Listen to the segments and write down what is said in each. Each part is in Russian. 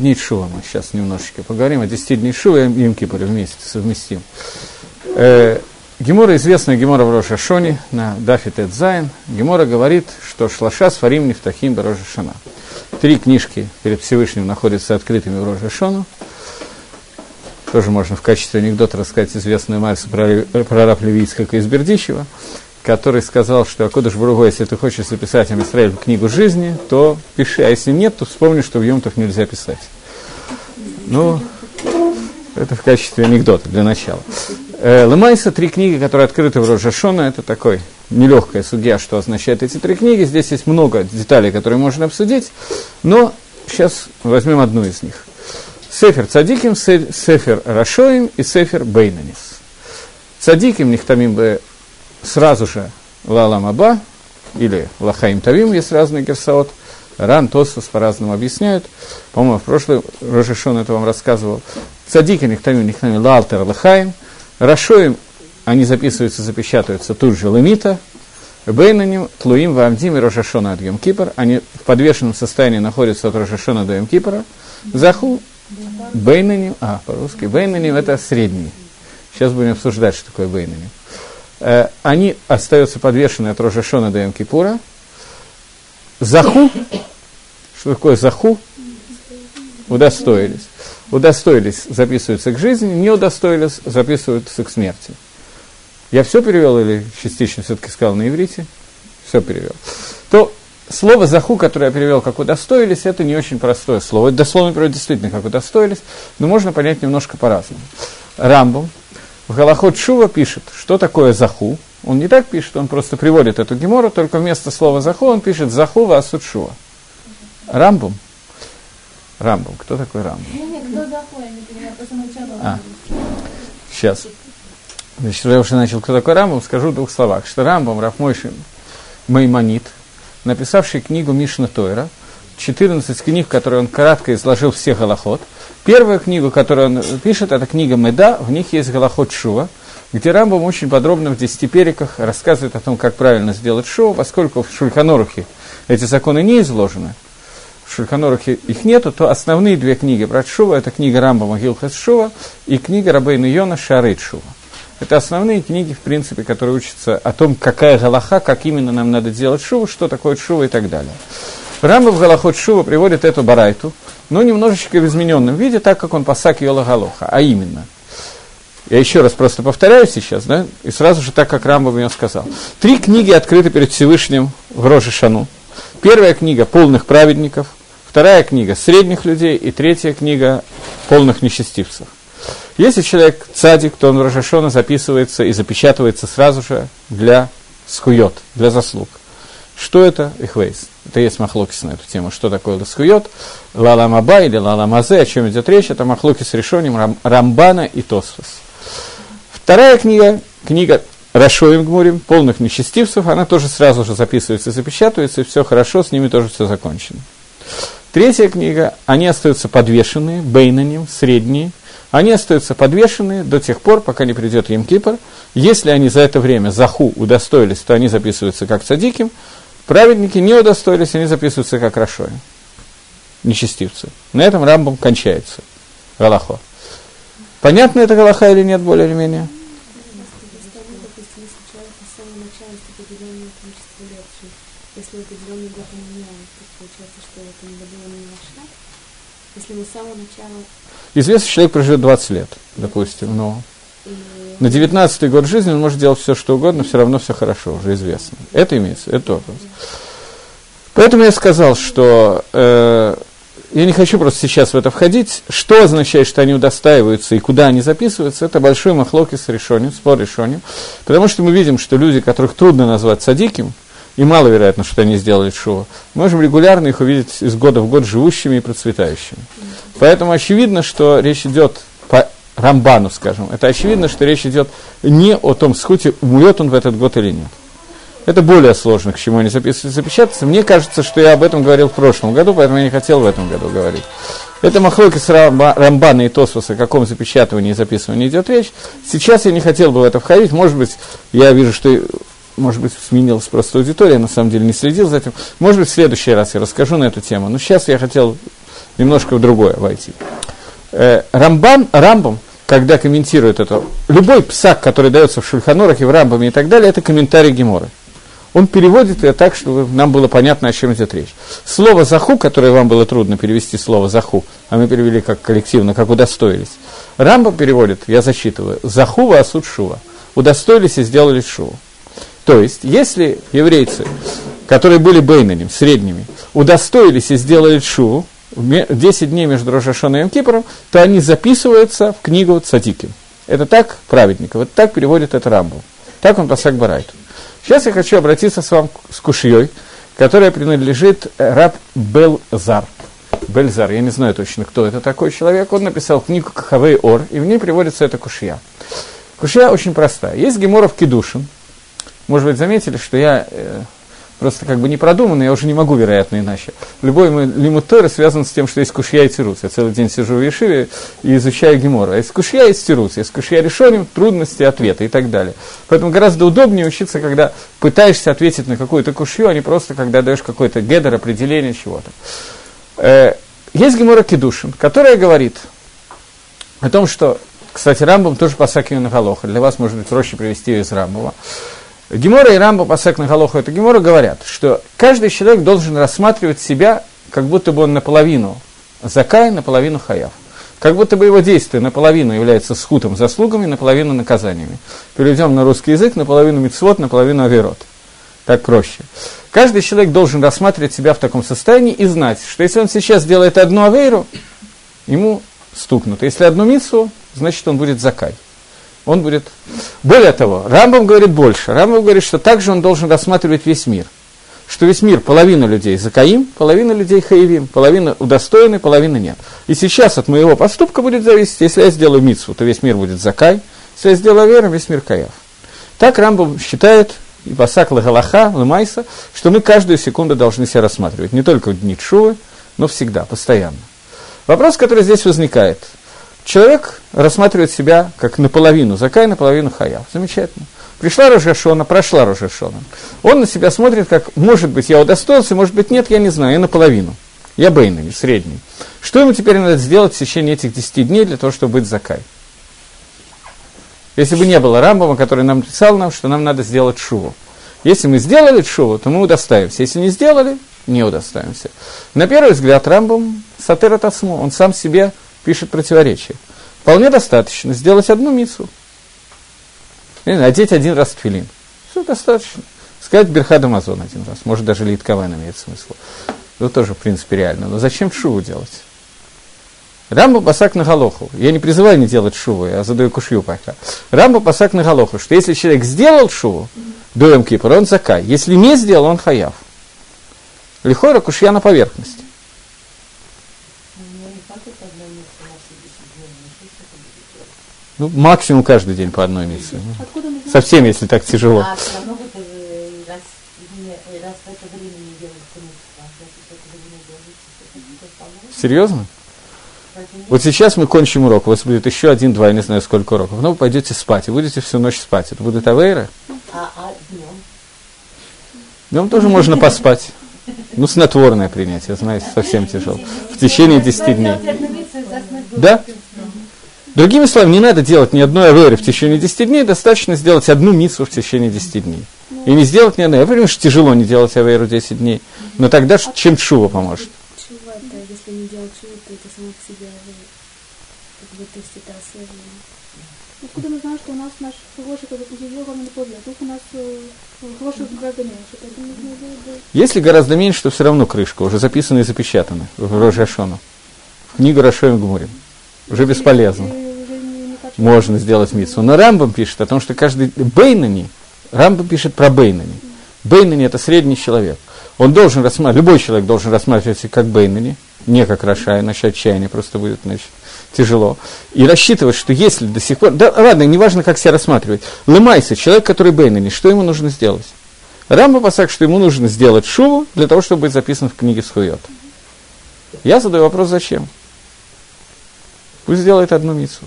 дней Шува мы сейчас немножечко поговорим. О 10 дней Шува и Им Кипуре вместе совместим. Э, Гемора, известная Гемора в Рошашоне на Дафит Эдзайн, Гемора говорит, что Шлаша с Фарим Нефтахим Барожашана. Три книжки перед Всевышним находятся открытыми в Рожашону. Тоже можно в качестве анекдота рассказать известную Марсу про, про раб Левицкого из Бердищева, который сказал, что Акодыш Бруго, если ты хочешь записать Амисраиль книгу жизни, то пиши, а если нет, то вспомни, что в Йомтах нельзя писать. Ну, это в качестве анекдота для начала. Э, Лемайса, три книги, которые открыты в Рожашона, это такой нелегкая судья, что означает эти три книги. Здесь есть много деталей, которые можно обсудить, но сейчас возьмем одну из них. Сефер Цадиким, Сефер Рашоим и Сефер Бейнанис. Цадиким Нихтамим сразу же Лалам Аба, или Лахаим Тавим, есть разные герсаот. Ран, Тосус по-разному объясняют. По-моему, в прошлый Рожешон это вам рассказывал. Цадики Нихтамим, Нихтамим, Лалтер, Лахаим – Рашоим, они записываются, запечатываются тут же лемита, Бейнаним, Тлуим, Вамдим и Рошашона от Йом-Кипр. Они в подвешенном состоянии находятся от Рошашона до Йом-Кипра. Заху, Бейнаним, а, по-русски, Бейнаним – это средний. Сейчас будем обсуждать, что такое Бейнаним. Э, они остаются подвешены от Рошашона до Йом-Кипура. Заху, что такое Заху? Удостоились удостоились, записываются к жизни, не удостоились, записываются к смерти. Я все перевел или частично все-таки сказал на иврите? Все перевел. То слово «заху», которое я перевел как «удостоились», это не очень простое слово. Это дословно перевод действительно как «удостоились», но можно понять немножко по-разному. Рамбом в Галахот Шува пишет, что такое «заху». Он не так пишет, он просто приводит эту гемору, только вместо слова «заху» он пишет «заху васут шува». Рамбом – Рамбом. Кто такой Рамбом? А, сейчас. Значит, я уже начал, кто такой Рамбом, скажу в двух словах, что Рамбом, Рафмойшин Маймонит, написавший книгу Мишна Тойра, 14 книг, которые он кратко изложил все Галахот. Первую книгу, которую он пишет, это книга Меда, в них есть Галахот Шува, где Рамбом очень подробно в десяти периках рассказывает о том, как правильно сделать шоу, поскольку в Шульханорухе эти законы не изложены, в Шульханорухе их нету, то основные две книги про Шува – это книга Рамбама Гилхас Шува и книга Рабейна Йона Шарейт Шува. Это основные книги, в принципе, которые учатся о том, какая галаха, как именно нам надо делать шуву, что такое шува и так далее. Рамбов Галахот Шува приводит эту барайту, но немножечко в измененном виде, так как он пасак Йола Галоха, а именно. Я еще раз просто повторяю сейчас, да, и сразу же так, как Рамбов мне сказал. Три книги открыты перед Всевышним в Роже Шану. Первая книга «Полных праведников», Вторая книга средних людей, и третья книга полных несчастивцев. Если человек цадик, то он в Рожашона записывается и запечатывается сразу же для скует, для заслуг. Что это? Ихвейс. Это есть махлокис на эту тему. Что такое ласкует? Лаламаба или лаламазе, о чем идет речь, это махлокис решением Рамбана и Тосфос. Вторая книга, книга Рашоим Гмурим, полных несчастивцев, она тоже сразу же записывается запечатывается, и все хорошо, с ними тоже все закончено. Третья книга, они остаются подвешенные, бейнаним, средние, они остаются подвешенные до тех пор, пока не придет Емкипр. Если они за это время заху удостоились, то они записываются как цадиким. Праведники не удостоились, они записываются как рашои, нечестивцы. На этом рамбом кончается. Галахо. Понятно это Галаха или нет, более или менее? Если определенный год получается, что это не было не начало. Если мы с самого начала... Известный человек проживет 20 лет, допустим, но и... на 19-й год жизни он может делать все, что угодно, все равно все хорошо, уже известно. Это имеется, это вопрос. Поэтому я сказал, что э, я не хочу просто сейчас в это входить. Что означает, что они удостаиваются и куда они записываются, это большой махлокис решением, спор решением. Потому что мы видим, что люди, которых трудно назвать садиким, и маловероятно, что они сделали шоу, можем регулярно их увидеть из года в год живущими и процветающими. Поэтому очевидно, что речь идет Рамбану, скажем, это очевидно, что речь идет не о том, схуте, умрет он в этот год или нет. Это более сложно, к чему они записывают запечататься. Мне кажется, что я об этом говорил в прошлом году, поэтому я не хотел в этом году говорить. Это махлоки с Рамбана и Тосфоса, о каком запечатывании и записывании идет речь. Сейчас я не хотел бы в это входить. Может быть, я вижу, что может быть, сменилась просто аудитория, на самом деле не следил за этим. Может быть, в следующий раз я расскажу на эту тему. Но сейчас я хотел немножко в другое войти. Э, Рамбан, Рамбам, когда комментирует это, любой псак, который дается в Шульханорах и в Рамбаме и так далее, это комментарий Геморы. Он переводит это так, чтобы нам было понятно, о чем идет речь. Слово «заху», которое вам было трудно перевести слово «заху», а мы перевели как коллективно, как «удостоились», Рамба переводит, я зачитываю, «захува асуд шува», «удостоились и сделали шуву». То есть, если еврейцы, которые были бейнаним, средними, удостоились и сделали шуву, 10 дней между Рожашоном и Кипром, то они записываются в книгу Цадиким. Это так праведников, вот так переводит это Рамбу. Так он посак Барайту. Сейчас я хочу обратиться с вами с Кушьей, которая принадлежит раб Белзар. Бельзар, я не знаю точно, кто это такой человек, он написал книгу Кахавей Ор, и в ней приводится эта кушья. Кушья очень простая. Есть Геморов Кедушин. Может быть, заметили, что я э, просто как бы не продуманный, я уже не могу, вероятно, иначе. Любой мой лимут связан с тем, что есть кушья и тирус. Я целый день сижу в Ешиве и изучаю гемора. Есть кушья, есть тирус. Есть кушья решением, трудности, ответы и так далее. Поэтому гораздо удобнее учиться, когда пытаешься ответить на какую-то кушью, а не просто, когда даешь какой-то гедер, определение чего-то. Э, есть гемора Кедушин, которая говорит о том, что, кстати, Рамбом тоже посак на Галоха. Для вас, может быть, проще привести ее из Рамбова. Гемора и Рамба Пасек на Галоху это Гемора говорят, что каждый человек должен рассматривать себя, как будто бы он наполовину закай, наполовину хаяв. Как будто бы его действие наполовину является схутом заслугами, наполовину наказаниями. Перейдем на русский язык, наполовину мицвод, наполовину аверот. Так проще. Каждый человек должен рассматривать себя в таком состоянии и знать, что если он сейчас делает одну аверу, ему стукнут. Если одну мицу, значит он будет закай он будет... Более того, Рамбам говорит больше. Рамбам говорит, что также он должен рассматривать весь мир. Что весь мир, половина людей закаим, половина людей хаевим, половина удостоены, половина нет. И сейчас от моего поступка будет зависеть, если я сделаю митсу, то весь мир будет закай, если я сделаю веру, весь мир каяв. Так Рамбам считает, и Басак Лагалаха, Ламайса, что мы каждую секунду должны себя рассматривать, не только в дни Чувы, но всегда, постоянно. Вопрос, который здесь возникает – Человек рассматривает себя как наполовину закай, наполовину хаяв. Замечательно. Пришла Рожашона, прошла Рожашона. Он на себя смотрит, как, может быть, я удостоился, может быть, нет, я не знаю, я наполовину. Я бейный, средний. Что ему теперь надо сделать в течение этих 10 дней для того, чтобы быть закай? Если бы не было Рамбама, который нам писал нам, что нам надо сделать шуву. Если мы сделали шуву, то мы удоставимся. Если не сделали, не удоставимся. На первый взгляд Рамбам Сатера Тасму, он сам себе пишет противоречие. Вполне достаточно сделать одну мицу. Одеть один раз тфилин. Все достаточно. Сказать Берхад Амазон один раз. Может, даже Литковен имеет смысл. Это тоже, в принципе, реально. Но зачем шуву делать? Рамба пасак на галоху. Я не призываю не делать шуву, я задаю кушью пока. Рамба пасак на галоху, что если человек сделал шуву, до Кипра, он закай. Если не сделал, он хаяв. Лихора кушья на поверхности. Ну, максимум каждый день по одной миссии. Совсем, если так тяжело. А, Серьезно? Вот сейчас мы кончим урок, у вас будет еще один-два, я не знаю сколько уроков. Ну, вы пойдете спать, и будете всю ночь спать. Это будет авейра? А, а днем? Днем тоже можно поспать. Ну, снотворное принятие, знаете, совсем тяжело. В течение 10 дней. Да? Другими словами, не надо делать ни одной аверы в течение 10 дней, достаточно сделать одну миссу в течение 10 дней. И не сделать ни одной. Я понимаю, что тяжело не делать аверу 10 дней, но тогда чем чува поможет? Осознанно. Откуда мы знаем, что у нас наш хороший, как бы, не повлиял, только у нас э, хороший гораздо меньше, поэтому нужно делать... Если гораздо меньше, то все равно крышка, уже записана и запечатана в Рожашону. В книгу Рашоем Гмурим уже бесполезно. Можно сделать митсу. Но Рамбам пишет о том, что каждый Бейнани, Рамбам пишет про Бейнани. Бейнани – это средний человек. Он должен рассматривать, любой человек должен рассматриваться как Бейнани, не как Раша, иначе отчаяние просто будет, значит, тяжело. И рассчитывать, что если до сих пор... Да ладно, неважно, как себя рассматривать. Лымайся, человек, который Бейнани, что ему нужно сделать? Рамба посак, что ему нужно сделать шуву для того, чтобы быть записан в книге Схуйот. Я задаю вопрос, зачем? Пусть сделает одну мицу.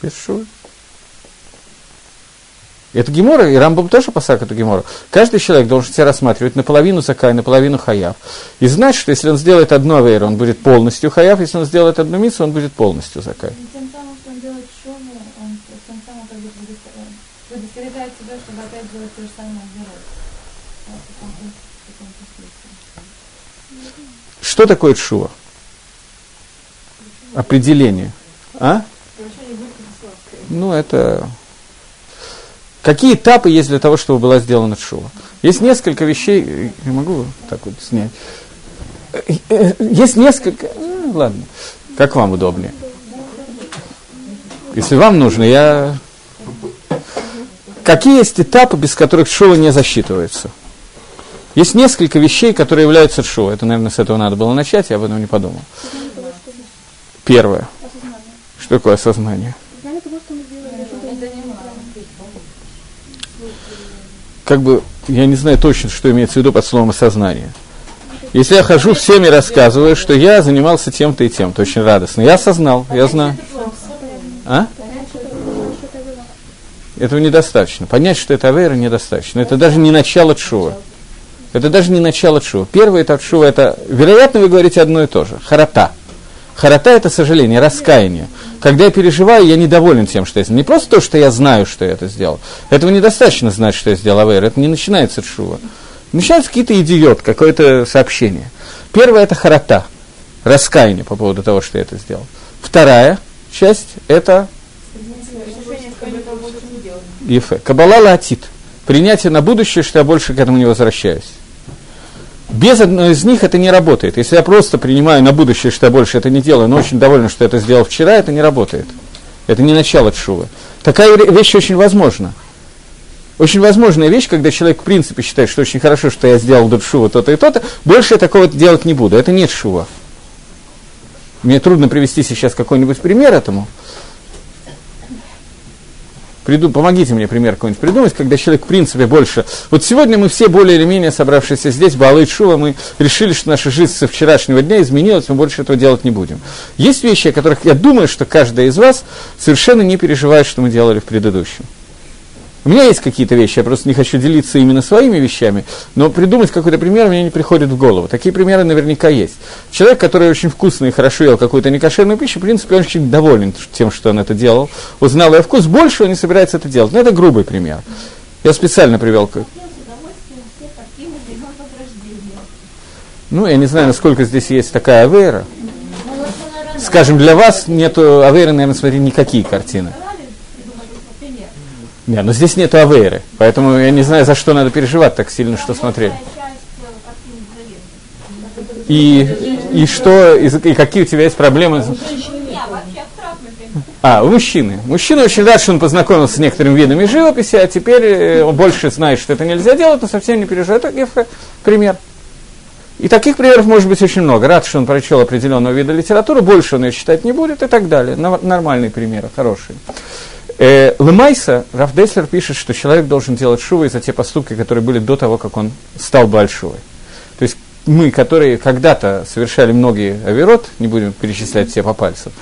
Без. Это Гемора, и Рамбам тоже посак эту Гемору. Каждый человек должен себя рассматривать наполовину Закай, наполовину Хаяв. И знать, что если он сделает одну авейру, он будет полностью Хаяв, если он сделает одну миссу, он будет полностью Закай. Тем самым, что он делает шову, он тем самым как бы предостерегает себя, чтобы опять делать то же самое Что такое Шува? Определение. А? Ну, это Какие этапы есть для того, чтобы была сделана шува? Есть несколько вещей, я могу так вот снять. Есть несколько, ну, ладно, как вам удобнее. Если вам нужно, я... Какие есть этапы, без которых шува не засчитывается? Есть несколько вещей, которые являются шува. Это, наверное, с этого надо было начать, я об этом не подумал. Первое. Что такое осознание? как бы, я не знаю точно, что имеется в виду под словом осознание. Если я хожу всем и рассказываю, что я занимался тем-то и тем, то очень радостно. Я осознал, я знаю. А? Этого недостаточно. Понять, что это авера, недостаточно. Это даже не начало чува. Это даже не начало чува. Первый этап чува – это, вероятно, вы говорите одно и то же. Харата – Харата – это сожаление, раскаяние. Когда я переживаю, я недоволен тем, что я сделал. Не просто то, что я знаю, что я это сделал. Этого недостаточно знать, что я сделал авейр. Это не начинается шува. Начинается какие-то идиот, какое-то сообщение. Первое – это харата, раскаяние по поводу того, что я это сделал. Вторая часть – это Ефе. Кабала латит. Принятие на будущее, что я больше к этому не возвращаюсь. Без одной из них это не работает. Если я просто принимаю на будущее, что я больше это не делаю, но очень доволен, что это сделал вчера, это не работает. Это не начало чувы. Такая вещь очень возможна. Очень возможная вещь, когда человек в принципе считает, что очень хорошо, что я сделал до шува то-то и то-то, больше я такого делать не буду. Это нет шува. Мне трудно привести сейчас какой-нибудь пример этому. Приду, помогите мне пример какой-нибудь придумать, когда человек, в принципе, больше... Вот сегодня мы все более или менее собравшиеся здесь, Балы и Шува, мы решили, что наша жизнь со вчерашнего дня изменилась, мы больше этого делать не будем. Есть вещи, о которых я думаю, что каждый из вас совершенно не переживает, что мы делали в предыдущем. У меня есть какие-то вещи, я просто не хочу делиться именно своими вещами, но придумать какой-то пример мне не приходит в голову. Такие примеры наверняка есть. Человек, который очень вкусно и хорошо ел какую-то некошерную пищу, в принципе, он очень доволен тем, что он это делал. Узнал я вкус, больше он не собирается это делать. Но это грубый пример. Я специально привел к... Ну, я не знаю, насколько здесь есть такая авера. Скажем, для вас нету авейры, наверное, смотри, никакие картины. Не, но здесь нет авейры, поэтому я не знаю, за что надо переживать так сильно, что смотрели. И, и что, и, и какие у тебя есть проблемы? А, у мужчины. Мужчина очень рад, что он познакомился с некоторыми видами живописи, а теперь э, он больше знает, что это нельзя делать, но совсем не переживает. Это пример. И таких примеров может быть очень много. Рад, что он прочел определенного вида литературы, больше он ее читать не будет и так далее. Нормальные примеры, хорошие. Э, Лемайса, Раф Деслер пишет, что человек должен делать шувы за те поступки, которые были до того, как он стал большой. То есть мы, которые когда-то совершали многие авирот, не будем перечислять все по пальцам,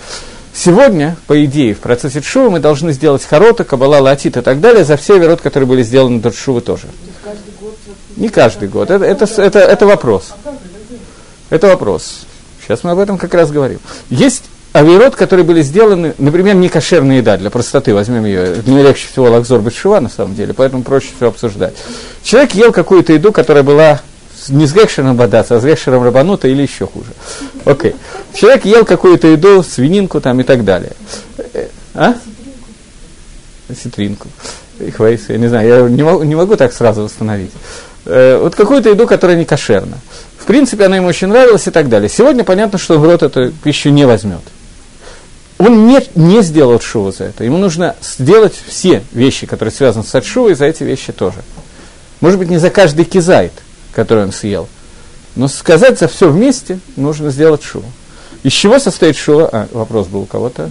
сегодня, по идее, в процессе шувы мы должны сделать хорота, кабала, латит и так далее за все авирот, которые были сделаны до шувы тоже. Не каждый год. Это, это, это, это вопрос. Это вопрос. Сейчас мы об этом как раз говорим. Есть авирот, которые были сделаны, например, не кошерная еда, для простоты, возьмем ее, мне легче всего лакзор бешува, на самом деле, поэтому проще всего обсуждать. Человек ел какую-то еду, которая была не с гекшером бадаться, а с гекшером рабанута или еще хуже. Окей. Okay. Человек ел какую-то еду, свининку там и так далее. А? Ситринку. Хвейс, я не знаю, я не могу, не могу так сразу восстановить. Э, вот какую-то еду, которая не кошерна. В принципе, она ему очень нравилась и так далее. Сегодня понятно, что в рот эту пищу не возьмет он не, не сделал шуву за это. Ему нужно сделать все вещи, которые связаны с шувой, за эти вещи тоже. Может быть, не за каждый кизайт, который он съел, но сказать за все вместе нужно сделать шуву. Из чего состоит шува? А, вопрос был у кого-то.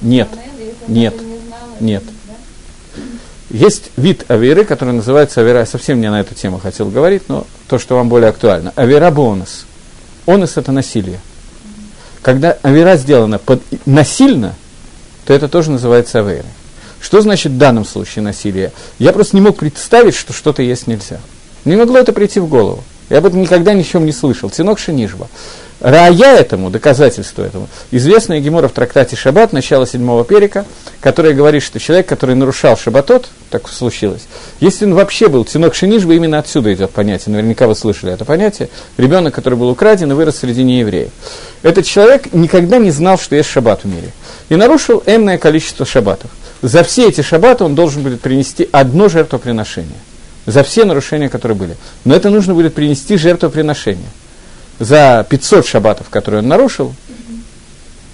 Нет, нет, нет. Есть вид аверы, который называется авера, я совсем не на эту тему хотел говорить, но то, что вам более актуально. Авера бонус – Онос – это насилие. Когда авера сделана под, насильно, то это тоже называется авейрой. Что значит в данном случае насилие? Я просто не мог представить, что что-то есть нельзя. Не могло это прийти в голову. Я об этом никогда ничем не слышал. Тинок Шинижба. Рая этому, доказательство этому, известная Гемора в трактате Шаббат, начало седьмого перика, которая говорит, что человек, который нарушал Шаббатот, так случилось, если он вообще был тинок шинишба, именно отсюда идет понятие, наверняка вы слышали это понятие, ребенок, который был украден и вырос среди неевреев. Этот человек никогда не знал, что есть Шаббат в мире, и нарушил энное количество шаббатов. За все эти шаббаты он должен будет принести одно жертвоприношение. За все нарушения, которые были. Но это нужно будет принести жертвоприношение за 500 шаббатов, которые он нарушил,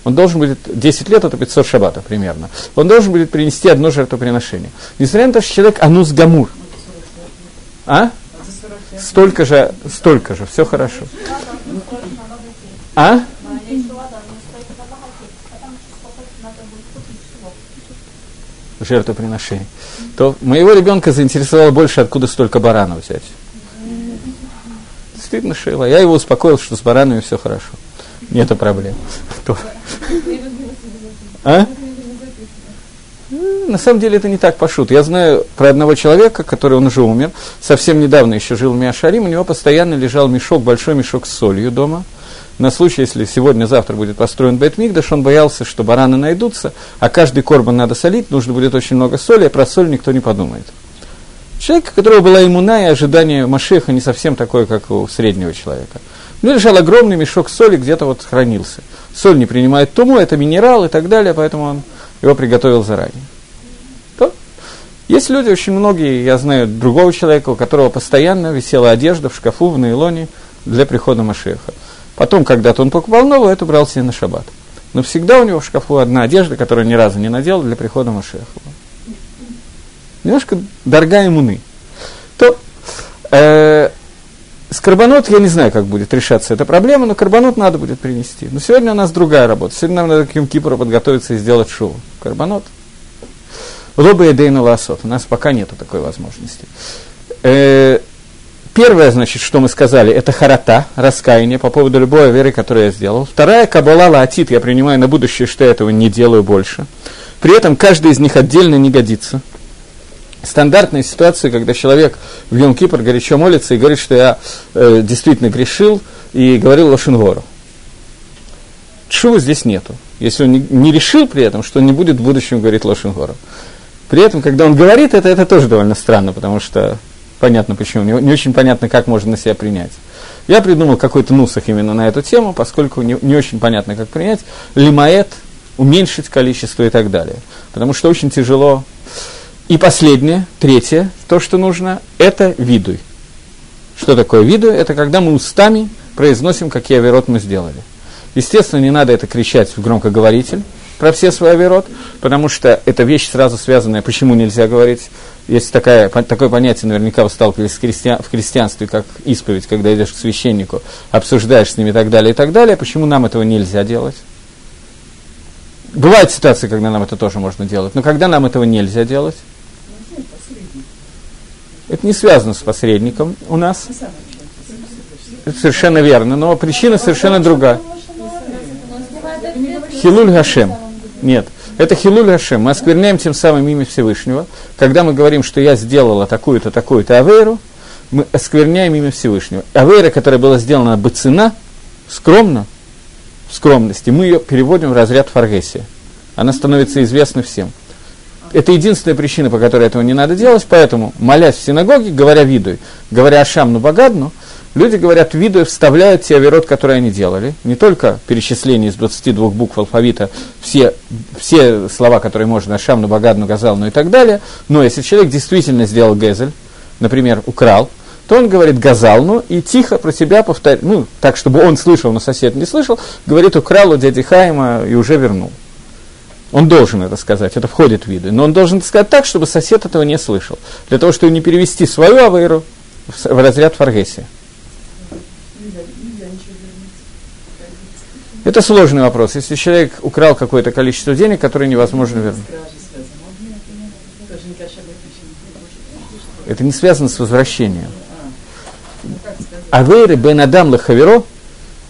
он должен будет, 10 лет это 500 шаббатов примерно, он должен будет принести одно жертвоприношение. Несмотря на то, что человек анус гамур. А? Столько же, столько же, все хорошо. А? Жертвоприношение. То моего ребенка заинтересовало больше, откуда столько баранов взять действительно Шейла. Я его успокоил, что с баранами все хорошо. Нет проблем. А? На самом деле это не так пошут. Я знаю про одного человека, который он уже умер, совсем недавно еще жил в Миашарим, у него постоянно лежал мешок, большой мешок с солью дома. На случай, если сегодня-завтра будет построен Бейтмигдаш, он боялся, что бараны найдутся, а каждый корбан надо солить, нужно будет очень много соли, а про соль никто не подумает. Человек, у которого была иммуна, и ожидание Машеха не совсем такое, как у среднего человека. Ну, лежал огромный мешок соли, где-то вот хранился. Соль не принимает туму, это минерал и так далее, поэтому он его приготовил заранее. То есть люди, очень многие, я знаю другого человека, у которого постоянно висела одежда в шкафу, в нейлоне для прихода Машеха. Потом, когда-то он покупал новую, это брал себе на шаббат. Но всегда у него в шкафу одна одежда, которую ни разу не надел для прихода Машеха немножко дорогая иммуны, то э, с карбонот я не знаю, как будет решаться эта проблема, но карбонот надо будет принести. Но сегодня у нас другая работа. Сегодня нам надо к Кипру подготовиться и сделать шоу. Карбонот. Лоба и Дейна Ласот. У нас пока нет такой возможности. Э, первое, значит, что мы сказали, это харата, раскаяние по поводу любой веры, которую я сделал. Вторая, кабала лаатит, я принимаю на будущее, что я этого не делаю больше. При этом каждый из них отдельно не годится стандартная ситуация, когда человек в Йом Кипр горячо молится и говорит, что я э, действительно грешил и говорил Лошенгору. Чего здесь нету. Если он не, решил при этом, что он не будет в будущем говорить Лошенгору. При этом, когда он говорит это, это тоже довольно странно, потому что понятно почему, не, не очень понятно, как можно на себя принять. Я придумал какой-то нусах именно на эту тему, поскольку не, не очень понятно, как принять. Лимаэт, уменьшить количество и так далее. Потому что очень тяжело и последнее, третье, то, что нужно, это видуй. Что такое видуй? Это когда мы устами произносим, какие аверот мы сделали. Естественно, не надо это кричать в громкоговоритель про все свои аверот, потому что это вещь сразу связанная, почему нельзя говорить. Есть такая, такое понятие, наверняка вы сталкивались в, христиан, в христианстве, как исповедь, когда идешь к священнику, обсуждаешь с ними и так далее, и так далее. Почему нам этого нельзя делать? Бывают ситуации, когда нам это тоже можно делать, но когда нам этого нельзя делать? Это не связано с посредником у нас. Это совершенно верно, но причина совершенно другая. Хилуль Гашем. Нет, это Хилуль Гашем. Мы оскверняем тем самым имя Всевышнего. Когда мы говорим, что я сделала такую-то, такую-то авейру, мы оскверняем имя Всевышнего. Авейра, которая была сделана бы цена, скромно, в скромности, мы ее переводим в разряд фаргесия. Она становится известна всем. Это единственная причина, по которой этого не надо делать, поэтому, молясь в синагоге, говоря видуй, говоря Ашамну Багадну, люди говорят видуй, вставляют те аверот, которые они делали, не только перечисление из 22 букв алфавита, все, все слова, которые можно Ашамну Багадну, Газал, ну и так далее, но если человек действительно сделал Гезель, например, украл, то он говорит газалну и тихо про себя повторяет, ну, так, чтобы он слышал, но сосед не слышал, говорит, украл у дяди Хайма и уже вернул. Он должен это сказать, это входит в виды. Но он должен сказать так, чтобы сосед этого не слышал. Для того, чтобы не перевести свою авейру в разряд фаргесия. Это сложный вопрос. Если человек украл какое-то количество денег, которое невозможно вернуть. Это не связано с возвращением. Авейры бен адам лахаверо,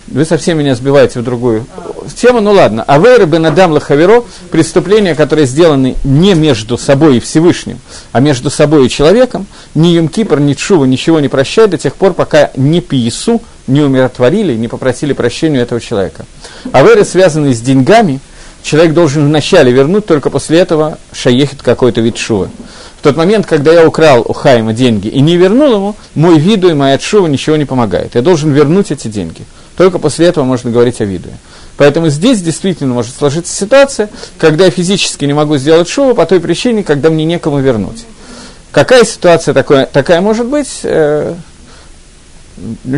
вы совсем меня сбиваете в другую тема, ну ладно. Авейра бен Адам Лахаверо, преступления, которые сделаны не между собой и Всевышним, а между собой и человеком, ни Юм-Кипр, ни Чува ничего не прощают до тех пор, пока не Пиесу, не умиротворили, не попросили прощения этого человека. Авейры, связанные с деньгами, человек должен вначале вернуть, только после этого шаехит какой-то вид шувы. В тот момент, когда я украл у Хайма деньги и не вернул ему, мой виду и моя шува ничего не помогает. Я должен вернуть эти деньги. Только после этого можно говорить о виду. Поэтому здесь действительно может сложиться ситуация, когда я физически не могу сделать шоу по той причине, когда мне некому вернуть. Какая ситуация такое, такая может быть? Э,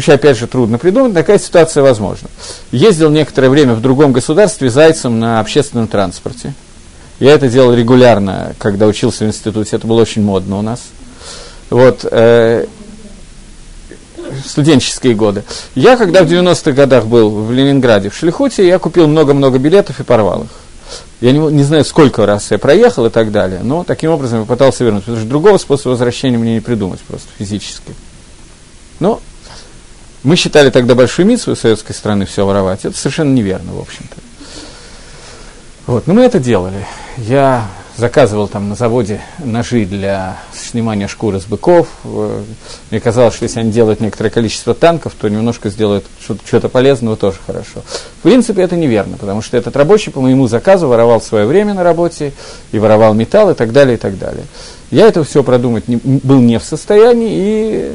опять же, трудно придумать, такая ситуация возможна. Ездил некоторое время в другом государстве зайцем на общественном транспорте. Я это делал регулярно, когда учился в институте, это было очень модно у нас. Вот, э, студенческие годы. Я, когда в 90-х годах был в Ленинграде, в Шлихуте, я купил много-много билетов и порвал их. Я не, не знаю, сколько раз я проехал и так далее, но таким образом я пытался вернуть, потому что другого способа возвращения мне не придумать просто физически. Но мы считали тогда большую миссию советской страны все воровать. Это совершенно неверно, в общем-то. Вот, но мы это делали. Я заказывал там на заводе ножи для снимания шкуры с быков. Э, мне казалось, что если они делают некоторое количество танков, то немножко сделают что-то полезного тоже хорошо. В принципе, это неверно, потому что этот рабочий по моему заказу воровал свое время на работе, и воровал металл, и так далее, и так далее. Я это все продумать не, был не в состоянии, и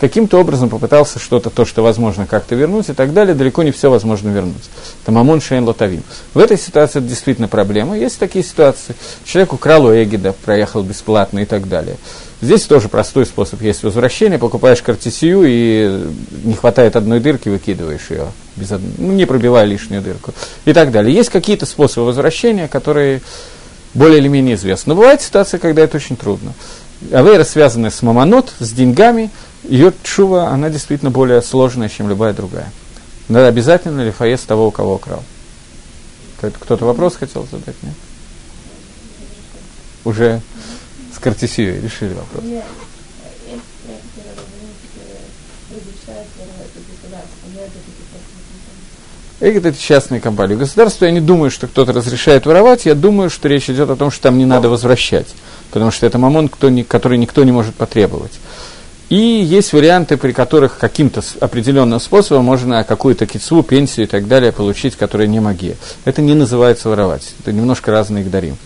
каким-то образом попытался что-то, то, что возможно как-то вернуть и так далее, далеко не все возможно вернуть. Это мамон шейн лотавим. В этой ситуации это действительно проблема. Есть такие ситуации. Человек украл у Эгида, проехал бесплатно и так далее. Здесь тоже простой способ есть возвращение. Покупаешь картисию и не хватает одной дырки, выкидываешь ее, без од... ну, не пробивая лишнюю дырку и так далее. Есть какие-то способы возвращения, которые более или менее известны. Но бывает ситуация, когда это очень трудно. Авейра связана с мамонот, с деньгами, ее чува, она действительно более сложная, чем любая другая. Надо обязательно ли фаес того, у кого украл? Кто-то вопрос хотел задать, нет? Уже с Картисией решили вопрос. Это частные компании. Государство, я не думаю, что кто-то разрешает воровать, я думаю, что речь идет о том, что там не надо возвращать, потому что это мамон, кто, который никто не может потребовать. И есть варианты, при которых каким-то определенным способом можно какую-то кицву, пенсию и так далее получить, которая не магия. Это не называется воровать. Это немножко разные гдарим.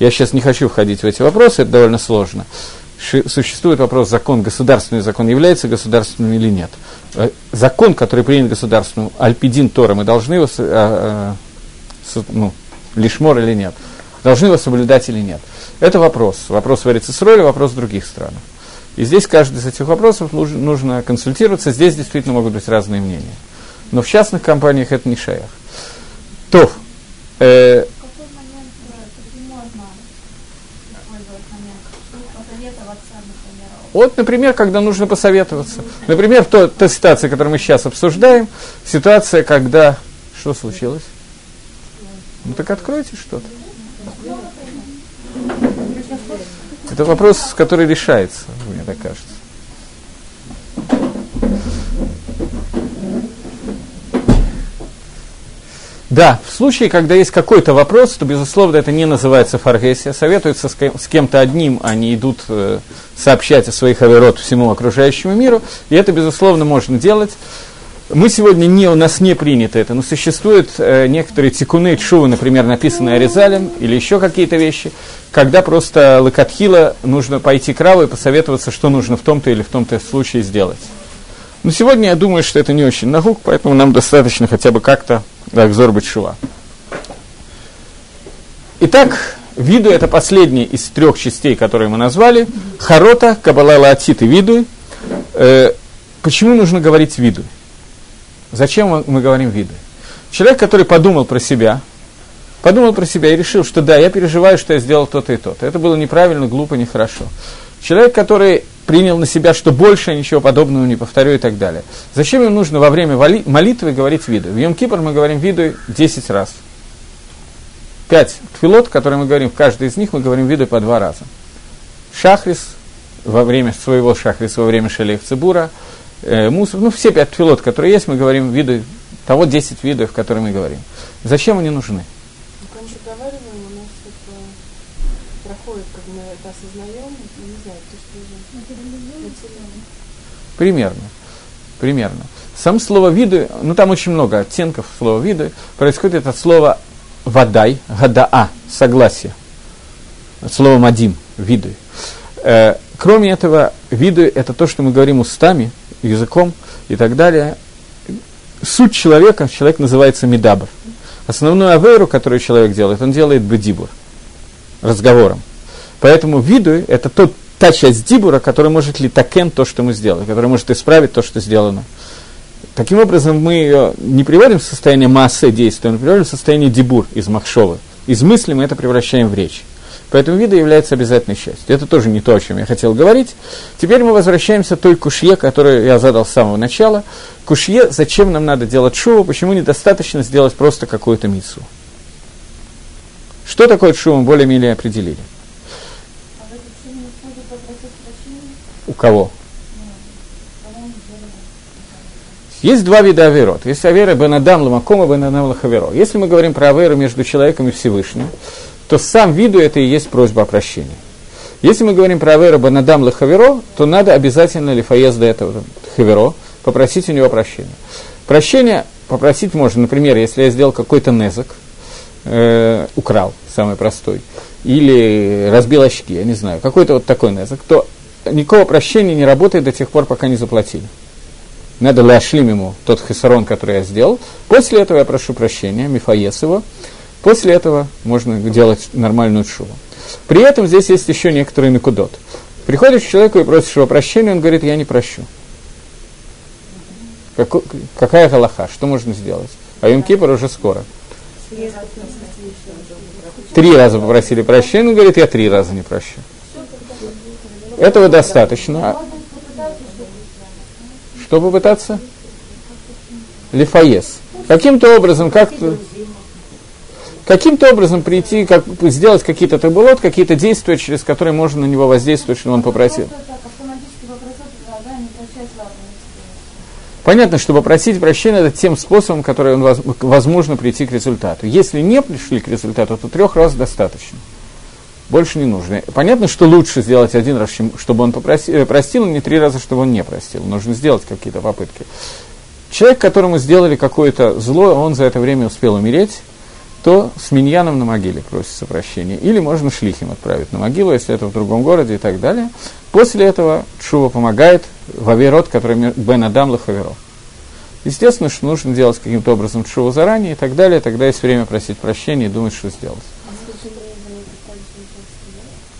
Я сейчас не хочу входить в эти вопросы, это довольно сложно. Существует вопрос, закон, государственный закон является государственным или нет. Э, закон, который принят государственным, альпидин Тора, мы должны его, а, а, ну, лишмор или нет, должны его соблюдать или нет. Это вопрос. Вопрос в роли, вопрос в других странах. И здесь каждый из этих вопросов нужно, консультироваться. Здесь действительно могут быть разные мнения. Но в частных компаниях это не шаях. То. Э, Вот, например, когда нужно посоветоваться. Например, то, та ситуация, которую мы сейчас обсуждаем, ситуация, когда... Что случилось? Ну так откройте что-то. Это вопрос, который решается, мне так кажется. Да, в случае, когда есть какой-то вопрос, то, безусловно, это не называется фаргесия. Советуются с кем-то одним, они идут э, сообщать о своих аверот всему окружающему миру, и это, безусловно, можно делать. Мы сегодня не, у нас не принято это, но существуют э, некоторые тикуны чувы, например, написанные Аризалем, или еще какие-то вещи, когда просто лакатхила нужно пойти к Раву и посоветоваться, что нужно в том-то или в том-то случае сделать. Но сегодня я думаю, что это не очень наук, поэтому нам достаточно хотя бы как-то Акзор Батшува. Итак, виду это последний из трех частей, которые мы назвали. Харота, Кабала Лаатит и виду. Э, почему нужно говорить виду? Зачем мы говорим виды? Человек, который подумал про себя, подумал про себя и решил, что да, я переживаю, что я сделал то-то и то-то. Это было неправильно, глупо, нехорошо. Человек, который принял на себя, что больше ничего подобного не повторю и так далее. Зачем им нужно во время молитвы говорить виду? В Йом мы говорим виду 10 раз. Пять тфилот, которые мы говорим, в каждой из них мы говорим виду по два раза. Шахрис во время своего шахриса, во время шалех цибура – э, мусор, ну, все пять пилот, которые есть, мы говорим виды, того 10 видов, которые мы говорим. Зачем они нужны? Мы договариваем, у нас это проходит, как мы это осознаем, не знаю, Примерно. Примерно. Сам слово виды, ну там очень много оттенков слова виды, происходит от слова вадай, гадаа, согласие. От слова мадим, виды. Э, кроме этого, виды это то, что мы говорим устами, языком и так далее. Суть человека, человек называется медабр. Основную аверу, которую человек делает, он делает бедибур, разговором. Поэтому виду это тот, та часть дибура, которая может литакен то, что мы сделали, которая может исправить то, что сделано. Таким образом, мы ее не приводим в состояние массы действия, мы приводим в состояние дебур из махшовы. Из мысли мы это превращаем в речь. Поэтому вида является обязательной частью. Это тоже не то, о чем я хотел говорить. Теперь мы возвращаемся к той кушье, которую я задал с самого начала. Кушье, зачем нам надо делать шоу, почему недостаточно сделать просто какую-то миссу. Что такое мы более-менее определили. А У кого? Есть два вида аверот. Есть авера бенадам ламакома бенадам лахаверо. Если мы говорим про аверу между человеком и Всевышним, то сам виду это и есть просьба о прощении. Если мы говорим про аверу бенадам лахаверо, то надо обязательно лифаез до этого хаверо попросить у него прощения. Прощение попросить можно, например, если я сделал какой-то незак, э, украл, самый простой, или разбил очки, я не знаю, какой-то вот такой незак, то никакого прощения не работает до тех пор, пока не заплатили надо ляшлим ему тот хисарон, который я сделал. После этого я прошу прощения, мифаес его. После этого можно делать нормальную шубу. При этом здесь есть еще некоторый накудот. Приходишь к человеку и просишь его прощения, он говорит, я не прощу. Как, какая галаха? Что можно сделать? А Йом Кипр уже скоро. Три раза попросили прощения, он говорит, я три раза не прощу. Этого достаточно. Что попытаться? Лифаес. Каким-то образом, как-то... Каким-то образом прийти, как, сделать какие-то табулот, какие-то действия, через которые можно на него воздействовать, что он попросил. Понятно, что попросить прощения это тем способом, который он возможно прийти к результату. Если не пришли к результату, то трех раз достаточно больше не нужно. Понятно, что лучше сделать один раз, чтобы он попросил, э, простил, не три раза, чтобы он не простил. Нужно сделать какие-то попытки. Человек, которому сделали какое-то зло, он за это время успел умереть, то с миньяном на могиле просится прощения. Или можно шлихим отправить на могилу, если это в другом городе и так далее. После этого Чува помогает в авирот, который Бен Адам Лахаверо. Естественно, что нужно делать каким-то образом Чуву заранее и так далее, тогда есть время просить прощения и думать, что сделать.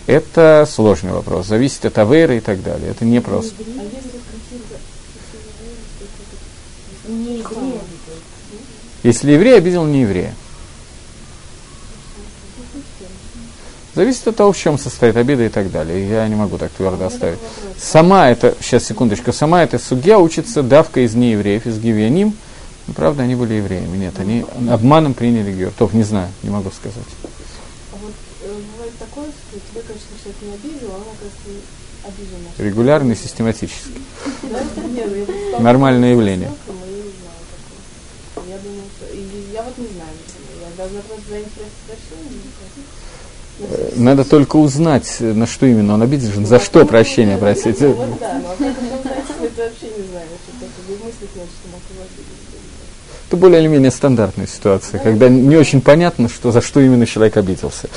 Это сложный вопрос, зависит от аверы и так далее. Это не просто. Если еврей обидел не еврея. Зависит от того, в чем состоит обида и так далее. Я не могу так твердо оставить. Сама это, сейчас секундочку, сама эта судья учится давка из неевреев, из гивьяним. Но, правда, они были евреями. Нет, они обманом приняли гер. Топ, не знаю, не могу сказать такое, что тебя, конечно, человек не обидел, а он, оказывается, обижен. Регулярно и систематически. Нормальное явление. Я думаю, что... Я вот не знаю. Я должна просто за ним просить Надо только узнать, на что именно он обидел, за что прощения просить. Вот да, но это вообще не знаю, что такое мыслить нет, что мог его обидеть это более или менее стандартная ситуация, когда не очень понятно, что, за что именно человек обиделся.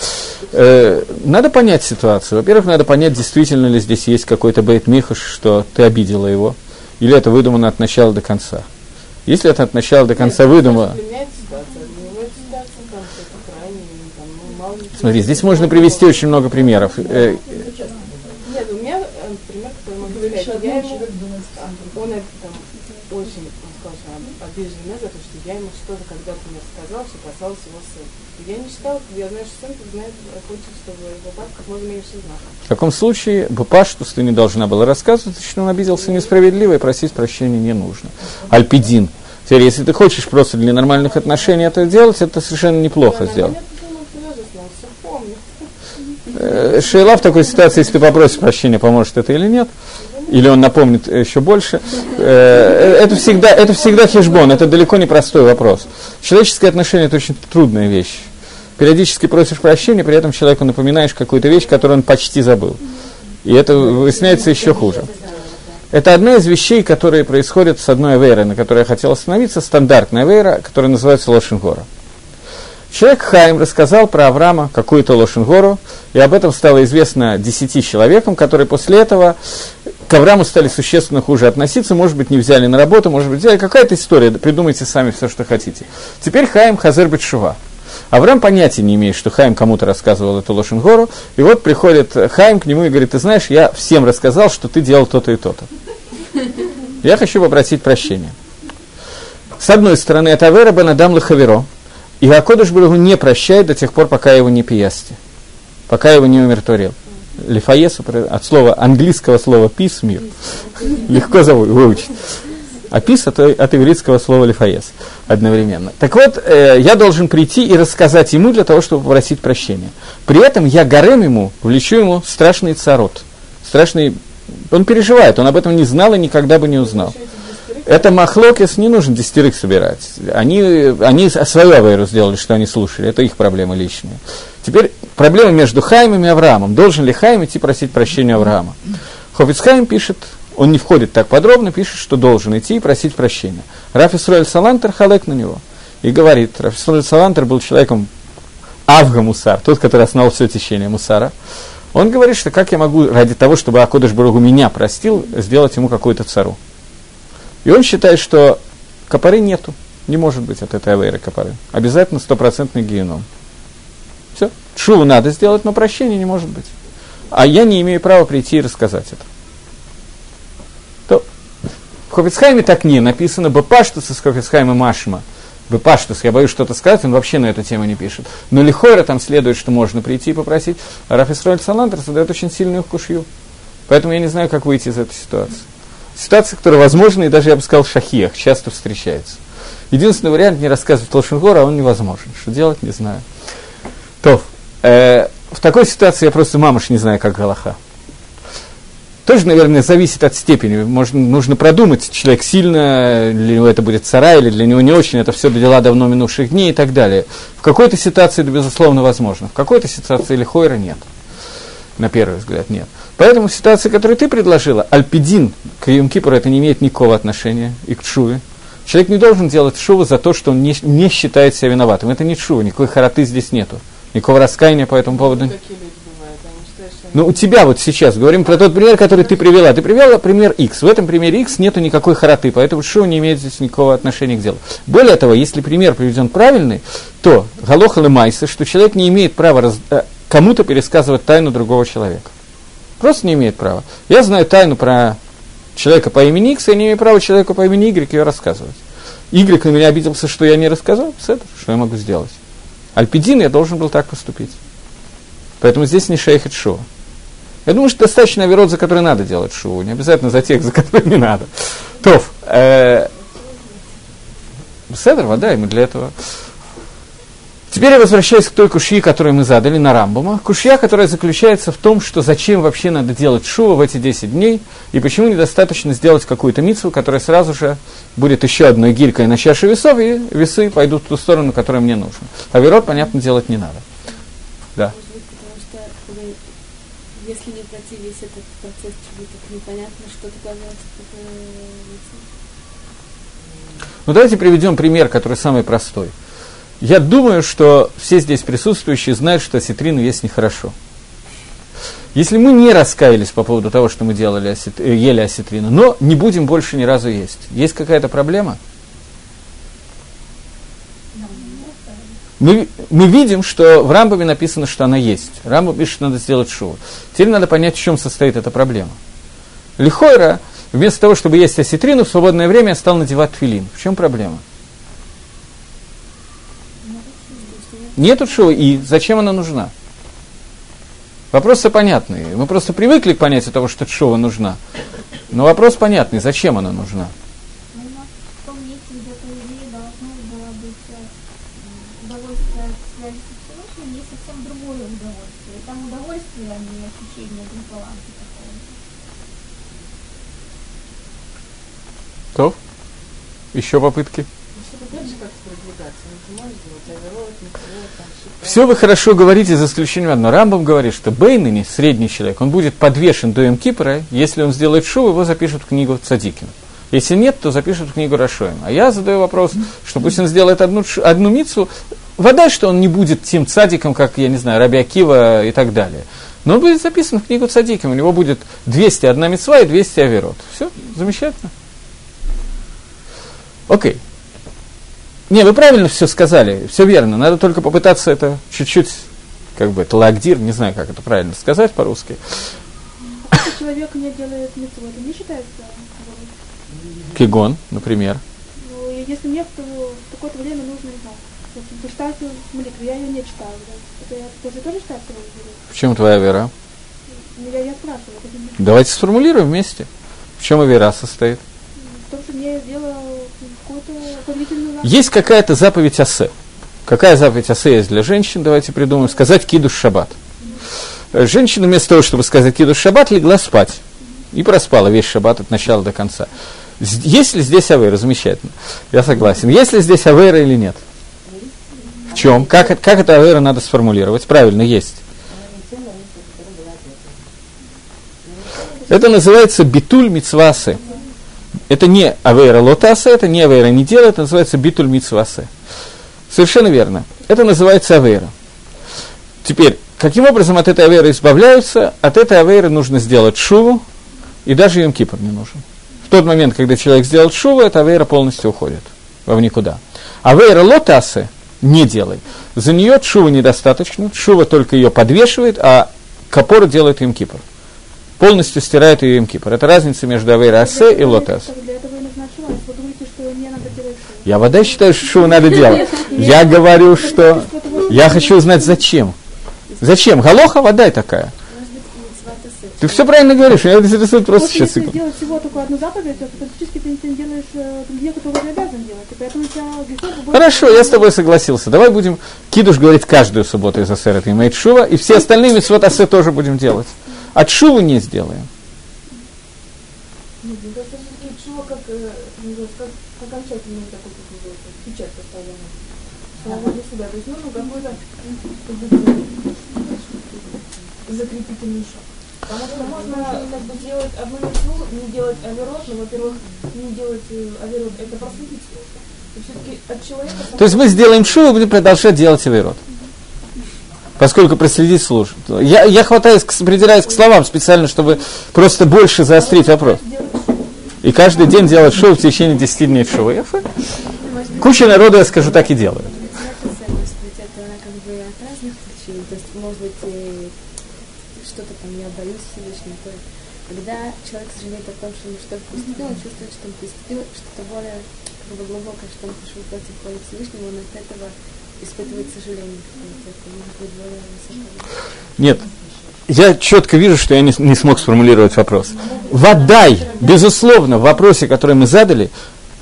Э, надо понять ситуацию. Во-первых, надо понять, действительно ли здесь есть какой-то бейт михаш, что ты обидела его, или это выдумано от начала до конца. Если это от начала до конца выдумано... Смотри, здесь можно привести очень много примеров. Э, Нет, у меня э, пример, который могу сказать. Я ему, он это там очень обижен меня за то, что я ему что-то когда-то не рассказала, что касалось его сына. Я не считала, я знаю, что сын знает, хочет, чтобы его папа как можно меньше знал. В таком случае Бапаштус ты не должна была рассказывать, что он обиделся несправедливо, и просить прощения не нужно. Альпидин. Теперь, если ты хочешь просто для нормальных отношений это делать, это совершенно неплохо сделать. Э, Шейла в такой ситуации, если ты попросишь прощения, поможет это или нет. Или он напомнит еще больше. Э, это всегда, это всегда хешбон, это далеко не простой вопрос. Человеческое отношение – это очень трудная вещь. Периодически просишь прощения, при этом человеку напоминаешь какую-то вещь, которую он почти забыл. И это выясняется еще хуже. Это одна из вещей, которые происходят с одной авейрой, на которой я хотел остановиться, стандартная авейра, которая называется Лошенгора. Человек Хайм рассказал про Авраама какую-то Лошенгору, и об этом стало известно десяти человекам, которые после этого к Аврааму стали существенно хуже относиться, может быть, не взяли на работу, может быть, взяли какая-то история, придумайте сами все, что хотите. Теперь Хайм חוזר בתשובה. Авраам понятия не имеет, что Хайм кому-то рассказывал эту лошн-гору, и вот приходит Хайм к нему и говорит, ты знаешь, я всем рассказал, что ты делал то-то и то-то. Я хочу попросить прощения. С одной стороны, это עבירה בין אדם לחברו, и הקדוש ברוך הוא не прощает до тех пор, пока его не пиясти, пока его не умиротворил. לפייסו, от слова, английского слова «peace» – мир. Легко выучить. А «пис» от, от ивритского слова «лифаес» одновременно. Так вот, э, я должен прийти и рассказать ему для того, чтобы попросить прощения. При этом я горем ему, влечу ему страшный царот. Страшный... Он переживает, он об этом не знал и никогда бы не узнал. Это махлокис не нужно десятерых собирать. Они, они свою авейру сделали, что они слушали. Это их проблемы личные. Теперь проблема между Хаймом и Авраамом. Должен ли Хайм идти просить прощения Авраама? Хофицхайм пишет, он не входит так подробно, пишет, что должен идти и просить прощения. Раф Исруэль Салантер халек на него. И говорит, Раф Исруэль Салантер был человеком Авга Мусар, тот, который основал все течение Мусара. Он говорит, что как я могу ради того, чтобы Акодыш Баругу меня простил, сделать ему какую-то цару. И он считает, что копоры нету. Не может быть от этой авейры копоры. Обязательно стопроцентный геном. Шуву надо сделать, но прощения не может быть. А я не имею права прийти и рассказать это. То в Хофицхайме так не написано Бапаштус из Хофицхайма Машма. Бапаштус, я боюсь что-то сказать, он вообще на эту тему не пишет. Но Лихойра там следует, что можно прийти и попросить. А Рафисроль Саландер задает очень сильную кушью. Поэтому я не знаю, как выйти из этой ситуации ситуация, которая возможна, и даже, я бы сказал, в шахиях часто встречается. Единственный вариант не рассказывать Лошенгора, а он невозможен. Что делать, не знаю. То, э, в такой ситуации я просто мамыш не знаю, как Галаха. Тоже, наверное, зависит от степени. Можно, нужно продумать, человек сильно, для него это будет цара, или для него не очень, это все дела давно минувших дней и так далее. В какой-то ситуации это, безусловно, возможно. В какой-то ситуации или хойра нет. На первый взгляд нет. Поэтому в ситуации, которую ты предложила, альпидин к Йом это не имеет никакого отношения и к Шуве. Человек не должен делать шуву за то, что он не, не считает себя виноватым. Это не шува, никакой хараты здесь нету. Никакого раскаяния по этому поводу. Ну, у тебя вот сейчас, говорим про тот пример, который ты привела. Ты привела пример X. В этом примере X нету никакой хараты, поэтому шоу не имеет здесь никакого отношения к делу. Более того, если пример приведен правильный, то галоха майса, что человек не имеет права раз, э, кому-то пересказывать тайну другого человека. Просто не имеет права. Я знаю тайну про человека по имени X, я не имею права человеку по имени Y ее рассказывать. Y на меня обиделся, что я не рассказал, это что я могу сделать? Альпидин я должен был так поступить. Поэтому здесь не шейх шоу. Я думаю, что достаточно оверот, за который надо делать шоу, не обязательно за тех, за которые не надо. Тоф. Э, Седр, вода, ему для этого. Теперь я возвращаюсь к той кушье, которую мы задали на Рамбума. Кушья, которая заключается в том, что зачем вообще надо делать шува в эти 10 дней, и почему недостаточно сделать какую-то мицу, которая сразу же будет еще одной гирькой на чаше весов, и весы пойдут в ту сторону, которая мне нужна. А верот, понятно, делать не надо. Да. если не пройти весь этот процесс, так непонятно, что такое Ну давайте приведем пример, который самый простой. Я думаю, что все здесь присутствующие знают, что осетрину есть нехорошо. Если мы не раскаялись по поводу того, что мы делали осет... Э, ели осетрину, но не будем больше ни разу есть, есть какая-то проблема? Мы, мы видим, что в Рамбаме написано, что она есть. Рамбам пишет, что надо сделать шоу. Теперь надо понять, в чем состоит эта проблема. Лихойра, вместо того, чтобы есть осетрину, в свободное время стал надевать твилин. В чем проблема? Нету шува, и зачем она нужна? Вопросы понятные. Мы просто привыкли к понятию того, что шува нужна. Но вопрос понятный, зачем она нужна? То? Еще попытки? Все вы хорошо говорите, за исключением одного. Рамбам говорит, что Бейнани, средний человек, он будет подвешен до М Кипра, если он сделает шоу, его запишут в книгу Цадикин. Если нет, то запишут в книгу Рашоем. А я задаю вопрос, что пусть он сделает одну, одну мицу, вода, что он не будет тем цадиком, как, я не знаю, Раби Акива и так далее. Но он будет записан в книгу цадиком, у него будет 200 одна мецва и 200 аверот. Все, замечательно. Окей. Не, вы правильно все сказали, все верно. Надо только попытаться это чуть-чуть, как бы, талагдир, не знаю, как это правильно сказать по-русски. Если человек не делает митцвот, это не считается Кигон, например. Ну, если то в такое-то время нужно, не знаю, почитать молитву. Я ее не читаю. Да. Это я тоже, тоже считаю В чем твоя вера? Ну, я, я спрашиваю. Давайте сформулируем вместе. В чем вера состоит? В том, что какую-то повелительную Есть какая-то заповедь Асе. Какая заповедь Асе есть для женщин? Давайте придумаем. Сказать кидуш шаббат. Женщина вместо того, чтобы сказать кидуш шаббат, легла спать. И проспала весь шаббат от начала до конца. Есть ли здесь авейра? Замечательно. Я согласен. Есть ли здесь авейра или нет? В чем? Как, как это авейра надо сформулировать? Правильно, есть. Это называется битуль мицвасы. Это не авейра лотасы, это не авейра не делает, это называется битуль мицвасы. Совершенно верно. Это называется авейра. Теперь, каким образом от этой авейры избавляются? От этой авейры нужно сделать шуву, и даже им кипр не нужен. В тот момент, когда человек сделал шуву, эта авейра полностью уходит в никуда. Авейра лотасы не делай. За нее шува недостаточно, шува только ее подвешивает, а капор делает им кипр. Полностью стирает ее им кипр. Это разница между авейра асе и лотас. Я вода считаю, что надо делать. Я говорю, что... Я хочу узнать, зачем. Зачем? Галоха вода такая. Ты все правильно говоришь, меня интересует просто сейчас если делать всего только одну заповедь, то фактически ты не делаешь э, другие, которые ты обязан делать. И поэтому у тебя грехов Хорошо, я с тобой согласился. Давай будем Кидуш говорить каждую субботу из Асера, это имеет Шува, и все остальные митцвот Асе тоже будем делать. От Шувы не сделаем. Бы, закрепительный шаг. Потому что можно как бы делать одну мецву, не делать аверот, но, во-первых, не делать э, аверот, это просветить сложно. И все-таки от человека... То есть мы сделаем Шуву и будем продолжать делать Аверот. Поскольку проследить служит. Я, я хватаюсь, к- придираюсь к словам специально, чтобы просто больше заострить вопрос. И каждый день делать шоу в течение 10 дней шоу. Я фэ. Куча народу, я скажу, так и делают. Э, когда человек сожалеет о том, что он что-то поступил, он чувствует, что он поступил что-то более как бы, глубокое, что он пошел против воли Всевышнего, он от этого испытывает сожаление. Нет, я четко вижу, что я не, не смог сформулировать вопрос. Водай, безусловно, в вопросе, который мы задали,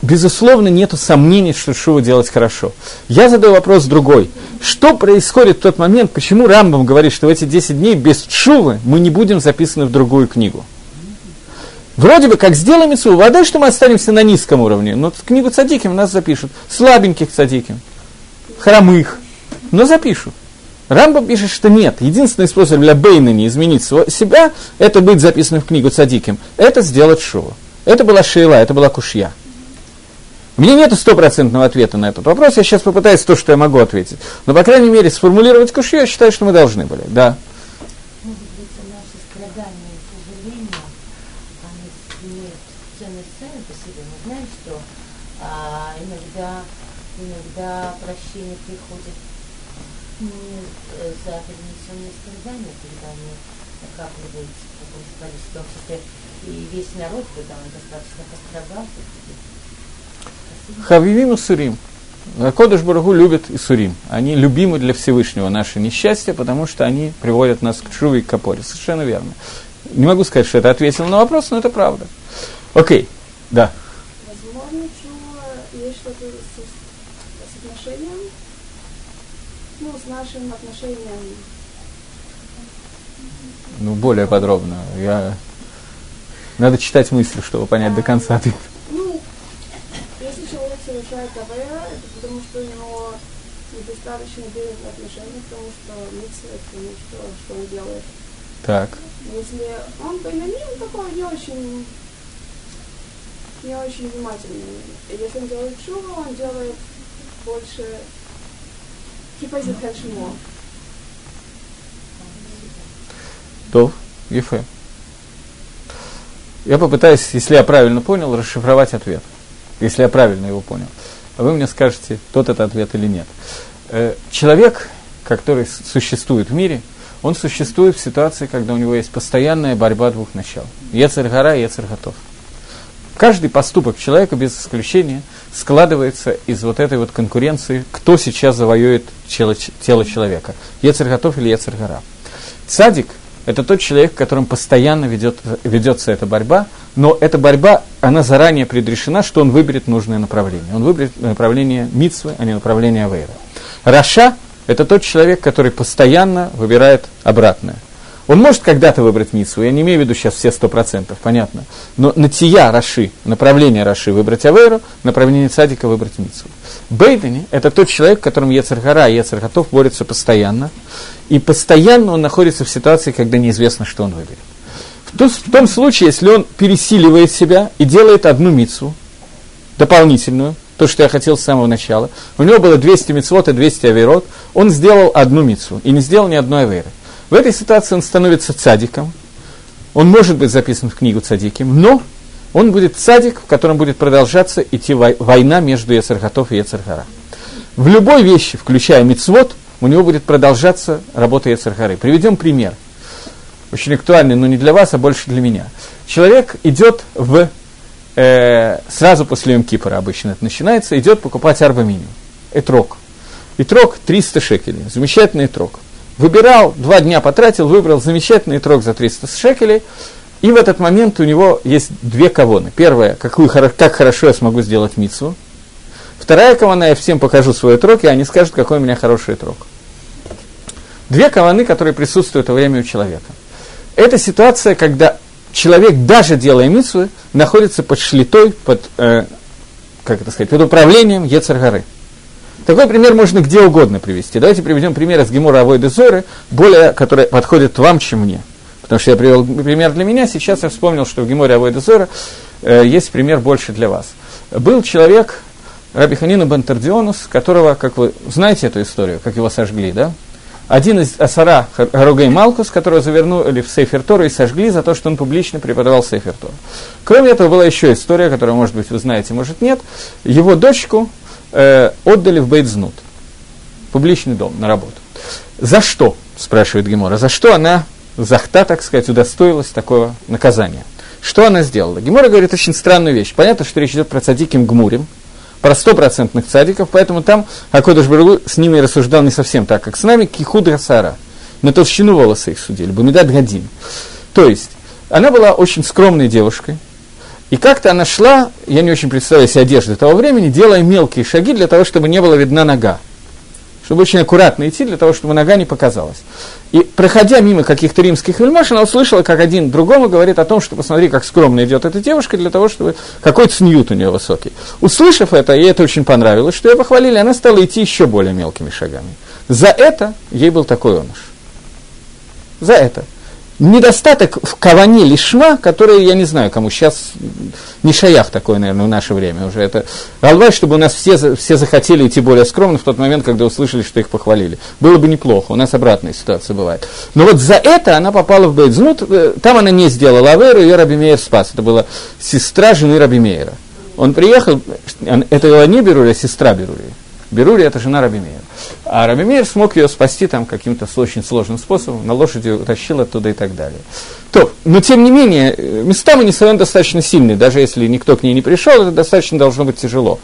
безусловно, нет сомнений, что Шува делать хорошо. Я задаю вопрос другой. Что происходит в тот момент, почему Рамбам говорит, что в эти 10 дней без Шувы мы не будем записаны в другую книгу? Вроде бы как сделаем митцву, вода, что мы останемся на низком уровне, но книгу цадиким нас запишут, слабеньких цадиким, хромых, но запишут. Рамба пишет, что нет. Единственный способ для Бейна не изменить сво- себя, это быть записанным в книгу Цадиким. Это сделать шоу. Это была шейла, это была кушья. У меня нет стопроцентного ответа на этот вопрос, я сейчас попытаюсь то, что я могу ответить. Но, по крайней мере, сформулировать кушью, я считаю, что мы должны были. Да. Может быть, наши страдания и сожаления, они имеют ценность сами по себе. Мы знаем, что а, иногда, иногда прощение приходит не э, за перенесенные страдания, когда они накапливаются в каком-то количестве, в числе и весь народ, когда он достаточно пострадал. Хавивим Сурим. Кодыш Барагу любит и Сурим. Они любимы для Всевышнего, наше несчастье, потому что они приводят нас к Шуве и к Капоре. Совершенно верно. Не могу сказать, что это ответил на вопрос, но это правда. Окей, да. Возможно, что есть что-то с, с отношением, ну, с нашим отношением. Ну, более подробно. Я... Надо читать мысли, чтобы понять до конца ответ. Ну, Если человек совершает авера, это потому что у него недостаточно бережное отношение к тому, что митцва, к тому, что, что он делает. Так. Если он бейноним, такой не очень не очень внимательный. Если он делает шуву, он делает больше типа из То, Ефе. Я попытаюсь, если я правильно понял, расшифровать ответ. Если я правильно его понял. А вы мне скажете, тот это ответ или нет. Э, человек, который существует в мире, он существует в ситуации, когда у него есть постоянная борьба двух начал. Ецергара и Ецерготов. Каждый поступок человека, без исключения, складывается из вот этой вот конкуренции, кто сейчас завоюет тело, тело человека. Ецерготов или Ецергара. Цадик – это тот человек, в котором постоянно ведет, ведется эта борьба, но эта борьба, она заранее предрешена, что он выберет нужное направление. Он выберет направление Мицвы, а не направление Авейра. Раша – это тот человек, который постоянно выбирает обратное. Он может когда-то выбрать Мицву, я не имею в виду сейчас все сто процентов, понятно. Но натия Раши, направление Раши выбрать Аверу, направление Цадика выбрать Мицву. Бейдани – это тот человек, в котором Ецаргара и Ецарготов борются постоянно, и постоянно он находится в ситуации, когда неизвестно, что он выберет. В том случае, если он пересиливает себя и делает одну мицу, дополнительную, то, что я хотел с самого начала, у него было 200 мицвод и 200 аверот, он сделал одну мицу и не сделал ни одной аверы. В этой ситуации он становится цадиком, он может быть записан в книгу цадиким, но он будет цадик, в котором будет продолжаться идти война между Ецархатов и Ецархара. В любой вещи, включая мицвод, у него будет продолжаться работа Ецархары. Приведем пример. Очень актуальный, но не для вас, а больше для меня. Человек идет в э, сразу после Йом-Кипра обычно это начинается, идет покупать арбаминию. Этрог. Этрог 300 шекелей. Замечательный этрог. Выбирал, два дня потратил, выбрал замечательный этрог за 300 шекелей. И в этот момент у него есть две кавоны. Первая, какую, как хорошо я смогу сделать мицу. Вторая кавана, я всем покажу свой этрог, и они скажут, какой у меня хороший этрог. Две каваны, которые присутствуют во время у человека. Это ситуация, когда человек, даже делая митсвы, находится под шлитой, под, э, как это сказать, под управлением Ецаргары. Такой пример можно где угодно привести. Давайте приведем пример из Гемора Авойды Зоры, более, который подходит вам, чем мне. Потому что я привел пример для меня, сейчас я вспомнил, что в Геморе Авойды Зора э, есть пример больше для вас. Был человек, Раби Ханина Бентардионус, которого, как вы знаете эту историю, как его сожгли, да? один из Асара Харугей Малкус, которого завернули в Сейфер Тору и сожгли за то, что он публично преподавал Сейфер Тору. Кроме этого, была еще история, которую, может быть, вы знаете, может, нет. Его дочку э, отдали в Бейтзнут, публичный дом, на работу. За что, спрашивает Гемора, за что она, захта, так сказать, удостоилась такого наказания? Что она сделала? Гемора говорит очень странную вещь. Понятно, что речь идет про цадиким гмурим, про стопроцентных цадиков, поэтому там Акодыш Баргу с ними рассуждал не совсем так, как с нами, кихуд Расара. На толщину волоса их судили, Бамидат Гадин. То есть, она была очень скромной девушкой, и как-то она шла, я не очень представляю себе одежды того времени, делая мелкие шаги для того, чтобы не была видна нога чтобы очень аккуратно идти, для того, чтобы нога не показалась. И проходя мимо каких-то римских вельмож, она услышала, как один другому говорит о том, что посмотри, как скромно идет эта девушка, для того, чтобы... Какой цнют у нее высокий. Услышав это, ей это очень понравилось, что ее похвалили, она стала идти еще более мелкими шагами. За это ей был такой оныш. За это недостаток в каване лишма, который, я не знаю, кому сейчас не шаях такой, наверное, в наше время уже. Это Алвай, чтобы у нас все, все захотели идти более скромно в тот момент, когда услышали, что их похвалили. Было бы неплохо, у нас обратная ситуация бывает. Но вот за это она попала в Бейдзнут, э, там она не сделала Аверу, ее Раби Мейер спас. Это была сестра жены Раби Мейера. Он приехал, это была не Берури, а сестра Берури. Берури – это жена Раби Мейера. А Раби Мейер смог ее спасти там каким-то очень сложным способом, на лошади утащил оттуда и так далее. То, но тем не менее, места Манисавен достаточно сильные, даже если никто к ней не пришел, это достаточно должно быть тяжело.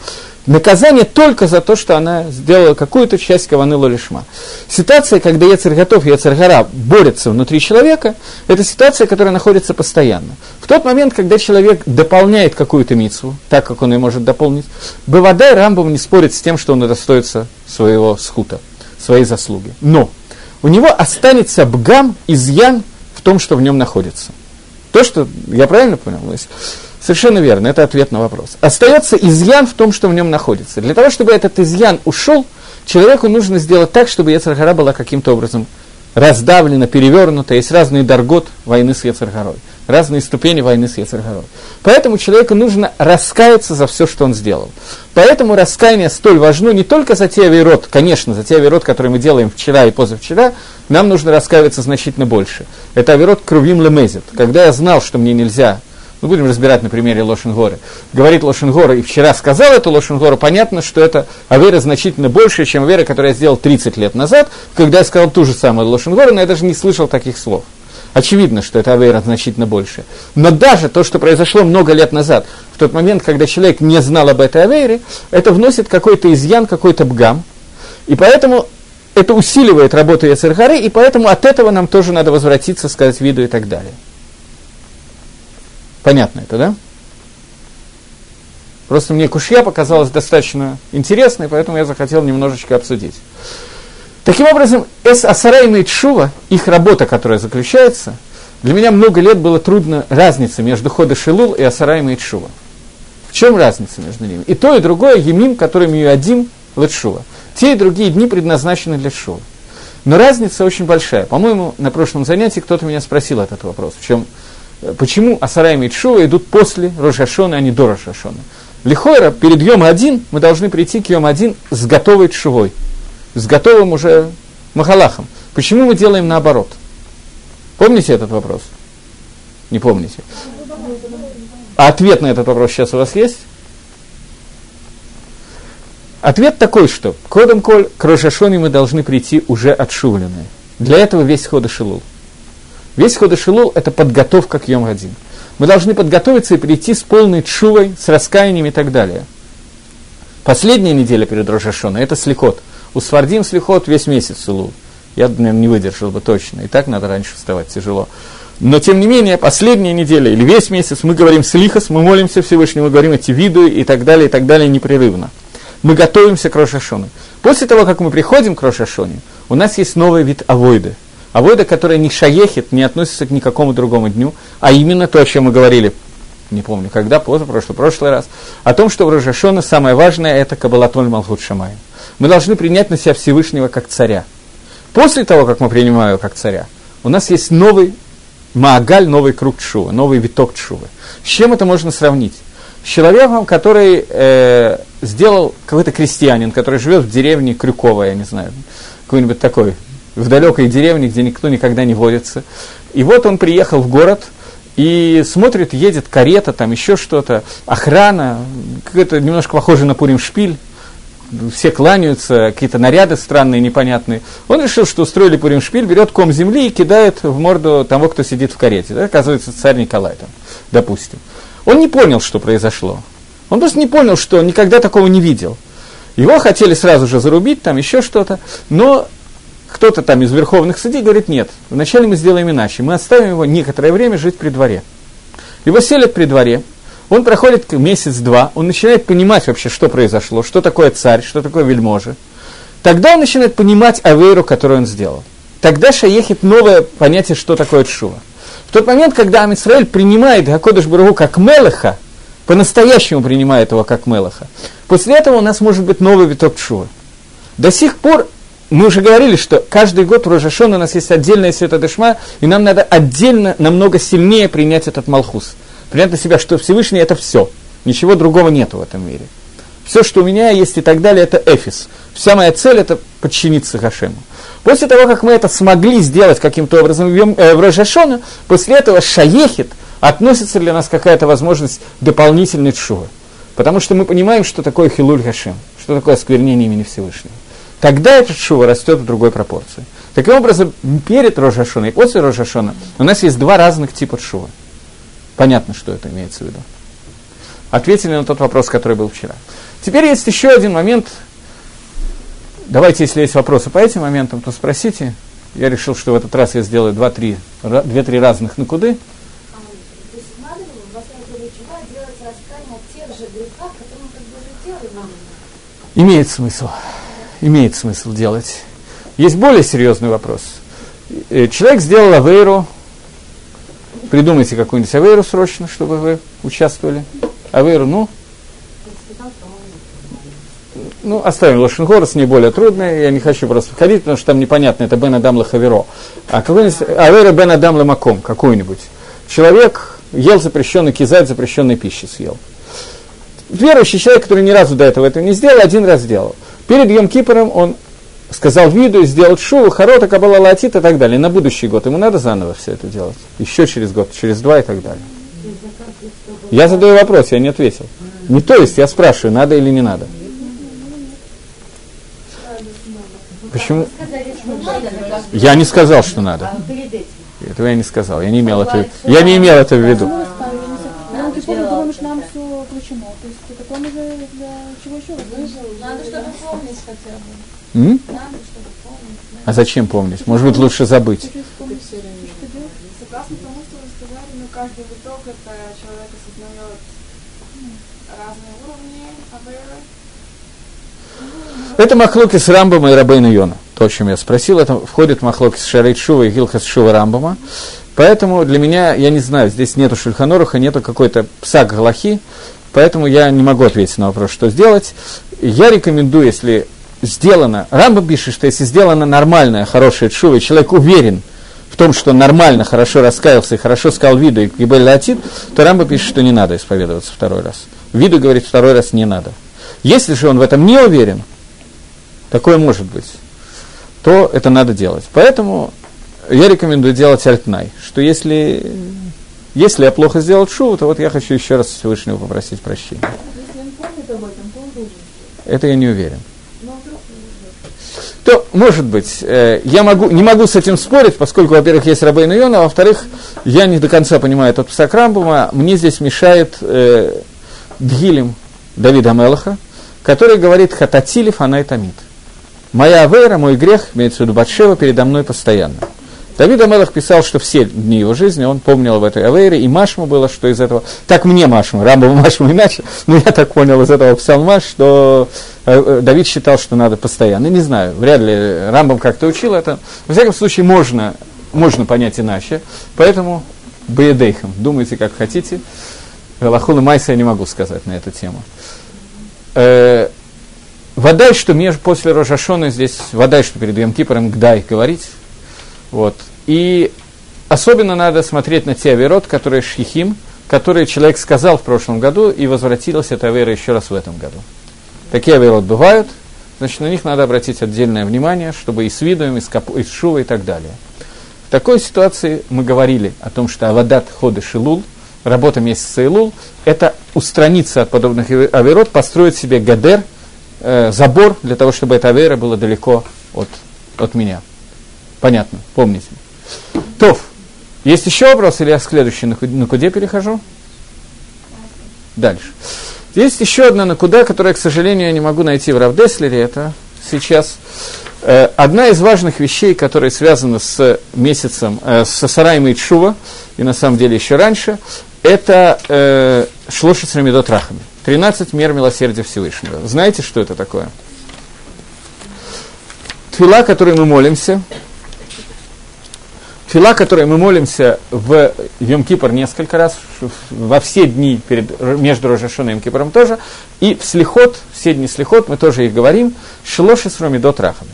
Наказание только за то, что она сделала какую-то часть каваны лолишма. Ситуация, когда Яцерготов и Яцергара борются внутри человека, это ситуация, которая находится постоянно. В тот момент, когда человек дополняет какую-то мицу, так как он ее может дополнить, Бывадай Рамбом не спорит с тем, что он удостоится своего схута, своей заслуги. Но у него останется бгам, изъян в том, что в нем находится. То, что, я правильно понял? Совершенно верно, это ответ на вопрос. Остается изъян в том, что в нем находится. Для того, чтобы этот изъян ушел, человеку нужно сделать так, чтобы Ецаргара была каким-то образом раздавлена, перевернута. Есть разные даргот войны с Ецаргарой, разные ступени войны с Ецаргарой. Поэтому человеку нужно раскаяться за все, что он сделал. Поэтому раскаяние столь важно не только за те авирот, конечно, за те авирот, которые мы делаем вчера и позавчера, нам нужно раскаиваться значительно больше. Это авирот крувим лемезит. Когда я знал, что мне нельзя мы будем разбирать на примере Лошенгоры. Говорит Лошенгора, и вчера сказал это Лошенгора, понятно, что это авера значительно больше, чем авера, которую я сделал 30 лет назад, когда я сказал ту же самую Лошенгору, но я даже не слышал таких слов. Очевидно, что это авера значительно больше. Но даже то, что произошло много лет назад, в тот момент, когда человек не знал об этой авере, это вносит какой-то изъян, какой-то бгам. И поэтому это усиливает работу Яцергары, и поэтому от этого нам тоже надо возвратиться, сказать виду и так далее. Понятно это, да? Просто мне кушья показалась достаточно интересной, поэтому я захотел немножечко обсудить. Таким образом, Эс Асара и Шува, их работа, которая заключается, для меня много лет было трудно разница между Хода Шилул и Асара и Шува. В чем разница между ними? И то, и другое Емим, который Миюадим Летшува. Те и другие дни предназначены для Шува. Но разница очень большая. По-моему, на прошлом занятии кто-то меня спросил этот вопрос, в чем почему Асара и Митшува идут после Рошашона, а не до Рошашона. Лихойра, перед Йом один мы должны прийти к Йом один с готовой Тшувой, с готовым уже Махалахом. Почему мы делаем наоборот? Помните этот вопрос? Не помните? А ответ на этот вопрос сейчас у вас есть? Ответ такой, что Кодом Коль к Рошашоне мы должны прийти уже отшувленные. Для этого весь Хода Шилул. Весь Ходашилул – это подготовка к йом -Гадин. Мы должны подготовиться и прийти с полной чувой, с раскаянием и так далее. Последняя неделя перед Рошашона – это слихот. У Свардим слихот весь месяц Сулул. Я, наверное, не выдержал бы точно. И так надо раньше вставать, тяжело. Но, тем не менее, последняя неделя или весь месяц мы говорим слихос, мы молимся Всевышнему, мы говорим эти виды и так далее, и так далее непрерывно. Мы готовимся к Рошашону. После того, как мы приходим к Рошашоне, у нас есть новый вид авойды – Авойда, которая не шаехит, не относится к никакому другому дню, а именно то, о чем мы говорили, не помню, когда, позапрошлый, прошлый раз, о том, что в Рожашона самое важное – это Кабалатоль Малхут Шамай. Мы должны принять на себя Всевышнего как царя. После того, как мы принимаем его как царя, у нас есть новый Маагаль, новый круг Чува, новый виток Чувы. С чем это можно сравнить? С человеком, который э, сделал какой-то крестьянин, который живет в деревне Крюкова, я не знаю, какой-нибудь такой в далекой деревне, где никто никогда не водится. И вот он приехал в город, и смотрит, едет карета, там еще что-то, охрана, какое-то немножко похоже на Пурим шпиль, все кланяются, какие-то наряды странные, непонятные. Он решил, что устроили Пурим шпиль, берет ком земли и кидает в морду того, кто сидит в карете. Да, оказывается, царь Николай там, допустим. Он не понял, что произошло. Он просто не понял, что никогда такого не видел. Его хотели сразу же зарубить, там еще что-то, но кто-то там из верховных судей говорит, нет, вначале мы сделаем иначе, мы оставим его некоторое время жить при дворе. Его селят при дворе, он проходит месяц-два, он начинает понимать вообще, что произошло, что такое царь, что такое вельможа. Тогда он начинает понимать авейру, которую он сделал. Тогда шаехит новое понятие, что такое чува. В тот момент, когда Амисраэль принимает Гакодыш Барагу как Мелаха, по-настоящему принимает его как Мелаха, после этого у нас может быть новый виток чува. До сих пор мы уже говорили, что каждый год в Рожашон у нас есть отдельная Света Дешма, и нам надо отдельно, намного сильнее принять этот Малхус. Принять на себя, что Всевышний это все. Ничего другого нету в этом мире. Все, что у меня есть и так далее, это эфис. Вся моя цель это подчиниться Хашему. После того, как мы это смогли сделать каким-то образом в э, Рожашона, после этого шаехит относится для нас какая-то возможность дополнительной чува. Потому что мы понимаем, что такое хилуль Хашем, что такое осквернение имени Всевышнего тогда этот шува растет в другой пропорции. Таким образом, перед Рожашона и после Рожашона у нас есть два разных типа шува. Понятно, что это имеется в виду. Ответили на тот вопрос, который был вчера. Теперь есть еще один момент. Давайте, если есть вопросы по этим моментам, то спросите. Я решил, что в этот раз я сделаю два-три, две-три разных накуды. Имеет смысл имеет смысл делать. Есть более серьезный вопрос. Э, человек сделал авейру, Придумайте какую-нибудь авейру срочно, чтобы вы участвовали. Авейру, ну, ну, оставим Лошенгора, с ней более трудное, я не хочу просто входить, потому что там непонятно, это Бен Адам Хаверо. А какой-нибудь Авера Бен Адам Маком, какой-нибудь. Человек ел запрещенный кизайт, запрещенной пищи съел. Верующий человек, который ни разу до этого этого не сделал, один раз сделал. Перед Йом Кипором он сказал виду, сделал шоу, хорота, кабала латит и так далее. На будущий год ему надо заново все это делать. Еще через год, через два и так далее. Я задаю вопрос, я не ответил. Не то есть, я спрашиваю, надо или не надо. Почему? Я не сказал, что надо. Этого я не сказал. Я не имел это, я не имел это в виду. Включено. То есть это потом уже для чего еще? Надо, чтобы помнить хотя бы. М? Надо, чтобы помнить. А зачем помнить? Может быть, лучше забыть. Согласно тому, что вы сказали, ну каждый виток это человек осознает разные уровни авейры. Это махлоки с Рамбама и Рабейна Йона. То, о чем я спросил, это входит в махлоки с Шарейт Шува и Гилхас Шува Рамбама. Поэтому для меня, я не знаю, здесь нету Шульханоруха, нету какой-то псак Галахи, поэтому я не могу ответить на вопрос, что сделать. Я рекомендую, если сделано, Рамба пишет, что если сделано нормальное, хорошее чува, и человек уверен в том, что нормально, хорошо раскаялся и хорошо сказал виду и Латит, то Рамба пишет, что не надо исповедоваться второй раз. Виду говорит, второй раз не надо. Если же он в этом не уверен, такое может быть, то это надо делать. Поэтому я рекомендую делать альтнай, что если, если я плохо сделал шоу, то вот я хочу еще раз Всевышнего попросить прощения. Это я не уверен. Но вдруг То, может быть, э, я могу, не могу с этим спорить, поскольку, во-первых, есть Рабейн Йона, а во-вторых, я не до конца понимаю этот псак Рамбума, мне здесь мешает э, Дгилем Давида Мелаха, который говорит «Хататили фанай тамид». «Моя авейра, мой грех, имеется в виду Батшева, передо мной постоянно». Давид Амелах писал, что все дни его жизни он помнил об этой Авейре, и Машму было, что из этого... Так мне Машму, Рамбову Машму иначе, но я так понял из этого псалма, что э, э, Давид считал, что надо постоянно. Не знаю, вряд ли Рамбом как-то учил это. Во всяком случае, можно, можно понять иначе, поэтому Баедейхам, думайте, как хотите. Галахуна Майса я не могу сказать на эту тему. Э, вода, что между, после Рожашона здесь, вода, что перед Йом Кипором Гдай говорить, вот. И особенно надо смотреть на те авирот, которые шхихим, которые человек сказал в прошлом году, и возвратилась эта авера еще раз в этом году. Такие авирот бывают, значит, на них надо обратить отдельное внимание, чтобы и с видом, и с, капу, и с шува, и так далее. В такой ситуации мы говорили о том, что авадат ходы шилул, работа месяца Илул, это устраниться от подобных авирот, построить себе гадер, э, забор, для того, чтобы эта авера была далеко от, от меня. Понятно, помните. Тоф, есть еще вопрос, или я к следующей на куде перехожу? Дальше. Есть еще одна накуда, которую, к сожалению, я не могу найти в Равдеслере, это сейчас. Э, одна из важных вещей, которая связана с месяцем, э, с Сараем и Чува, и на самом деле еще раньше, это э, Шлоши с Рамидот Рахами. 13 мер милосердия Всевышнего. Знаете, что это такое? Твила, которой мы молимся, Фила, которой мы молимся в Йом Кипр несколько раз, во все дни перед, между Рожашоном и Йом Кипром тоже, и в Слихот, все дни Слихот, мы тоже их говорим, Шлоши с Ромидот Рахами.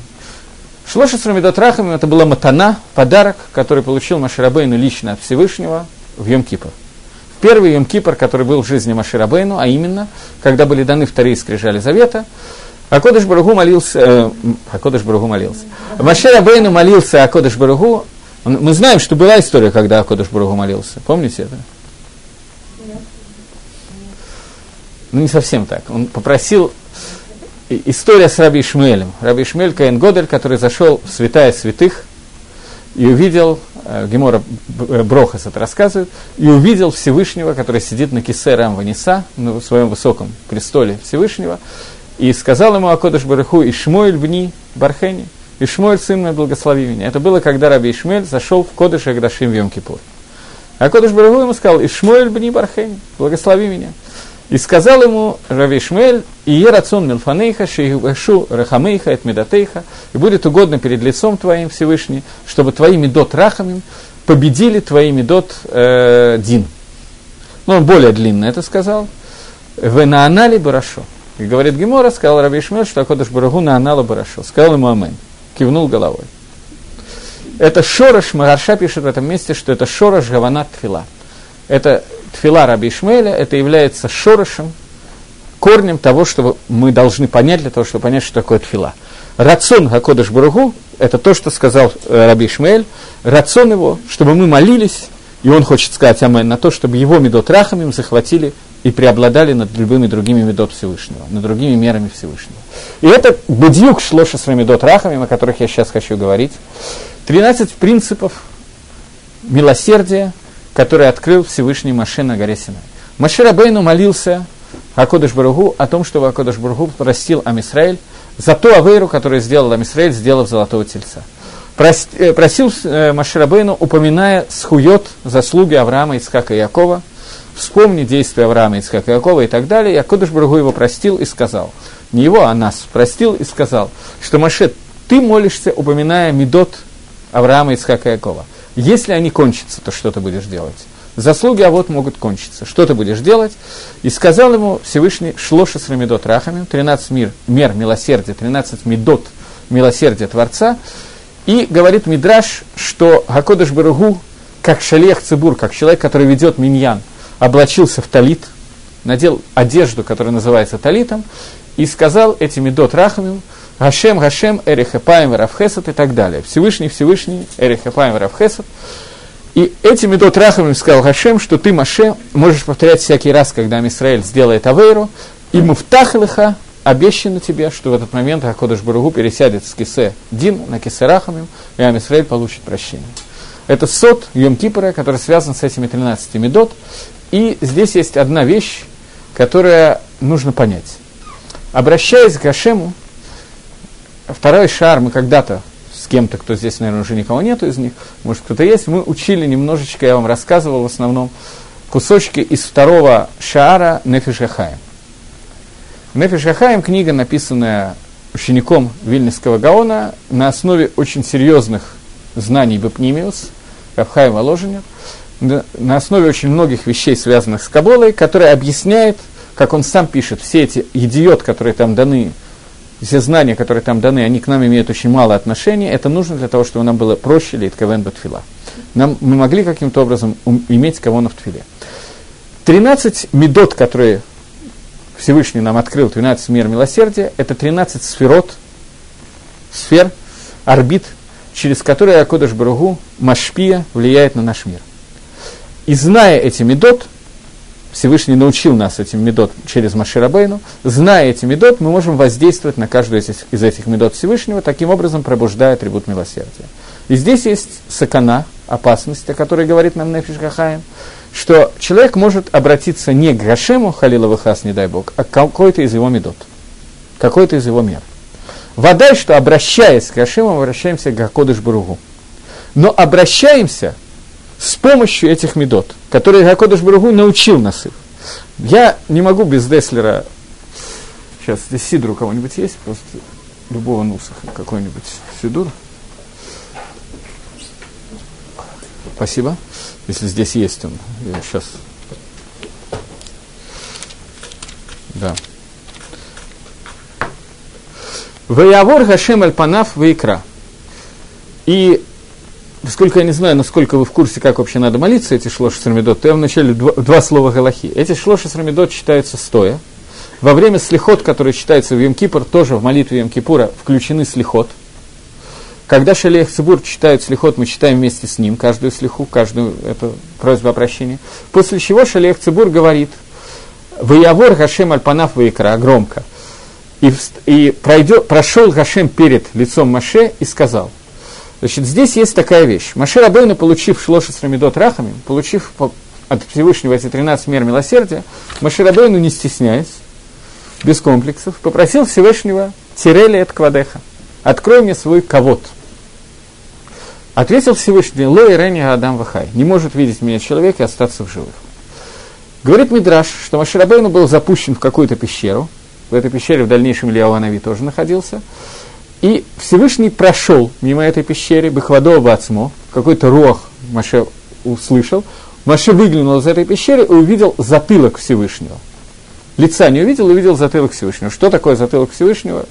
Шлоши с Ромидот Рахами это была матана, подарок, который получил Маширабейну лично от Всевышнего в Йом Кипр. Первый Йом Кипр, который был в жизни Маширабейну, а именно, когда были даны вторые скрижали завета, Акодыш Барагу молился, э, Акодыш Барагу молился. Машир Абейну молился Акодыш Мы знаем, что была история, когда Акодыш Бургу молился. Помните это? Ну, не совсем так. Он попросил... История с Раби Ишмаэлем. Раби Ишмаэль Каин Годель, который зашел в святая святых и увидел, э, Гемора Брохас это рассказывает, и увидел Всевышнего, который сидит на кисе Рам Ваниса, на своем высоком престоле Всевышнего, и сказал ему Акодыш Бараху Ишмоэль бни Бархени – Ишмуэль, сын мой, благослови меня. Это было, когда Раби Ишмуэль зашел в Кодыш Агдашим в Йом-Кипур. А Кодыш Барагу ему сказал, Ишмуэль бни Бархени, благослови меня. И сказал ему Рави Ишмуэль, и ерацон милфанейха, шейгушу рахамейха, эт медатейха, и будет угодно перед лицом твоим Всевышний, чтобы твои медот рахамим победили твои медот э, Дин. Ну, он более длинно это сказал. Вы на анали барашо. И говорит Гемора, сказал Раби Ишмель, что Акодыш Барагу на анала барашо. Сказал ему Амен. Кивнул головой. Это Шорош, Магарша пишет в этом месте, что это Шорош Гаванат Тфила. Это Тфила Раби Ишмеля, это является Шорошем, корнем того, что мы должны понять для того, чтобы понять, что такое Тфила. Рацион Гакодыш Барагу – это то, что сказал э, Раби Ишмаэль. Рацион его, чтобы мы молились, и он хочет сказать Амен, на то, чтобы его медот рахамим захватили и преобладали над любыми другими медот Всевышнего, над другими мерами Всевышнего. И это бедюк шлоша с медот рахамим, о которых я сейчас хочу говорить. 13 принципов милосердия, которые открыл Всевышний Маше на горе Синай. Маше Рабейну молился Акодыш Баругу о том, чтобы Акодыш Баругу простил Амисраэль за ту авейру, которую сделал Амисраэль, сделав золотого тельца. Э, просил э, Маширабейну, упоминая схует, заслуги Авраама, Ицхака и Якова, вспомни действия Авраама, Ицхака Якова и так далее. И Акодыш Баругу его простил и сказал, не его, а нас, простил и сказал, что Маше, ты молишься, упоминая Медот Авраама, Ицхака Якова. Если они кончатся, то что ты будешь делать? Заслуги а вот могут кончиться. Что ты будешь делать? И сказал ему Всевышний Шлоша с Рамидот Рахами, 13 мир, мер милосердия, 13 медот милосердия Творца. И говорит Мидраш, что Гакодыш Баругу, как шалех цибур, как человек, который ведет миньян, облачился в талит, надел одежду, которая называется талитом, и сказал этим медот Рахамим, Гашем, Гашем, Эрихапаем, Равхесат и так далее. Всевышний, Всевышний, Эрихапаем, Равхесат. И этим идут рахами сказал Хашем, что ты, Маше, можешь повторять всякий раз, когда Мисраэль сделает Авейру, и Муфтахлыха обещано тебе, что в этот момент Акодыш Баругу пересядет с кисе Дин на кисе Рахамим, и Амисраэль получит прощение. Это сот Йом который связан с этими 13 медот. И здесь есть одна вещь, которая нужно понять. Обращаясь к Хашему, второй шар мы когда-то с кем-то, кто здесь, наверное, уже никого нету из них, может, кто-то есть, мы учили немножечко, я вам рассказывал в основном, кусочки из второго шаара Нефиш Хахаем. Нефиш Хахаем – книга, написанная учеником Вильнюсского Гаона на основе очень серьезных знаний Бепнимиус, Рабхаем Воложенер, на основе очень многих вещей, связанных с Каболой, которая объясняет, как он сам пишет, все эти идиот, которые там даны все знания, которые там даны, они к нам имеют очень мало отношения. Это нужно для того, чтобы нам было проще лить кавен батфила. Нам, мы могли каким-то образом иметь кавона в тфиле. 13 медот, которые Всевышний нам открыл, 13 мер милосердия, это 13 сферот, сфер, орбит, через которые Акодыш Баругу, Машпия, влияет на наш мир. И зная эти медот, Всевышний научил нас этим медот через Маширабейну. Зная эти медот, мы можем воздействовать на каждую из, из этих медот Всевышнего, таким образом пробуждая атрибут милосердия. И здесь есть сакана, опасность, о которой говорит нам Нефиш Хахаем, что человек может обратиться не к Гашему, Халила Вахас, не дай Бог, а к какой-то из его медот, какой-то из его мер. Вода, что обращаясь к Гашему, обращаемся к Гакодыш Баругу. Но обращаемся – с помощью этих медот, которые Гакодыш Баругу научил нас их. Я не могу без Деслера, сейчас здесь Сидор у кого-нибудь есть, просто любого нусаха, какой-нибудь Сидур. Спасибо. Если здесь есть он, я сейчас... Да. Ваявор Гашем Альпанав Ваикра. И поскольку я не знаю, насколько вы в курсе, как вообще надо молиться эти шлоши срамидот, то я вначале два, два слова галахи. Эти шлоши срамидот читаются стоя. Во время слихот, который читается в Йом-Кипр, тоже в молитве Йом-Кипура включены слихот. Когда Шалех Цибур читают слихот, мы читаем вместе с ним каждую слиху, каждую эту просьбу о прощении. После чего Шалех Цибур говорит, «Ваявор Гашем Альпанав Ваикра» громко. И, и пройдет, прошел Гашем перед лицом Маше и сказал, Значит, здесь есть такая вещь. Машир Абейну, получив шлоша с Рамидот Рахами, получив от Всевышнего эти 13 мер милосердия, Машир Абейну, не стесняясь, без комплексов, попросил Всевышнего Тирели от Квадеха, открой мне свой ковод. Ответил Всевышний, Ло и Адам Вахай, не может видеть меня человек и остаться в живых. Говорит Мидраш, что Маширабейну был запущен в какую-то пещеру, в этой пещере в дальнейшем Ильяу тоже находился, и Всевышний прошел мимо этой пещеры, Бехвадова Бацмо, какой-то рох Маше услышал. Маше выглянул из этой пещеры и увидел затылок Всевышнего. Лица не увидел, увидел затылок Всевышнего. Что такое затылок Всевышнего?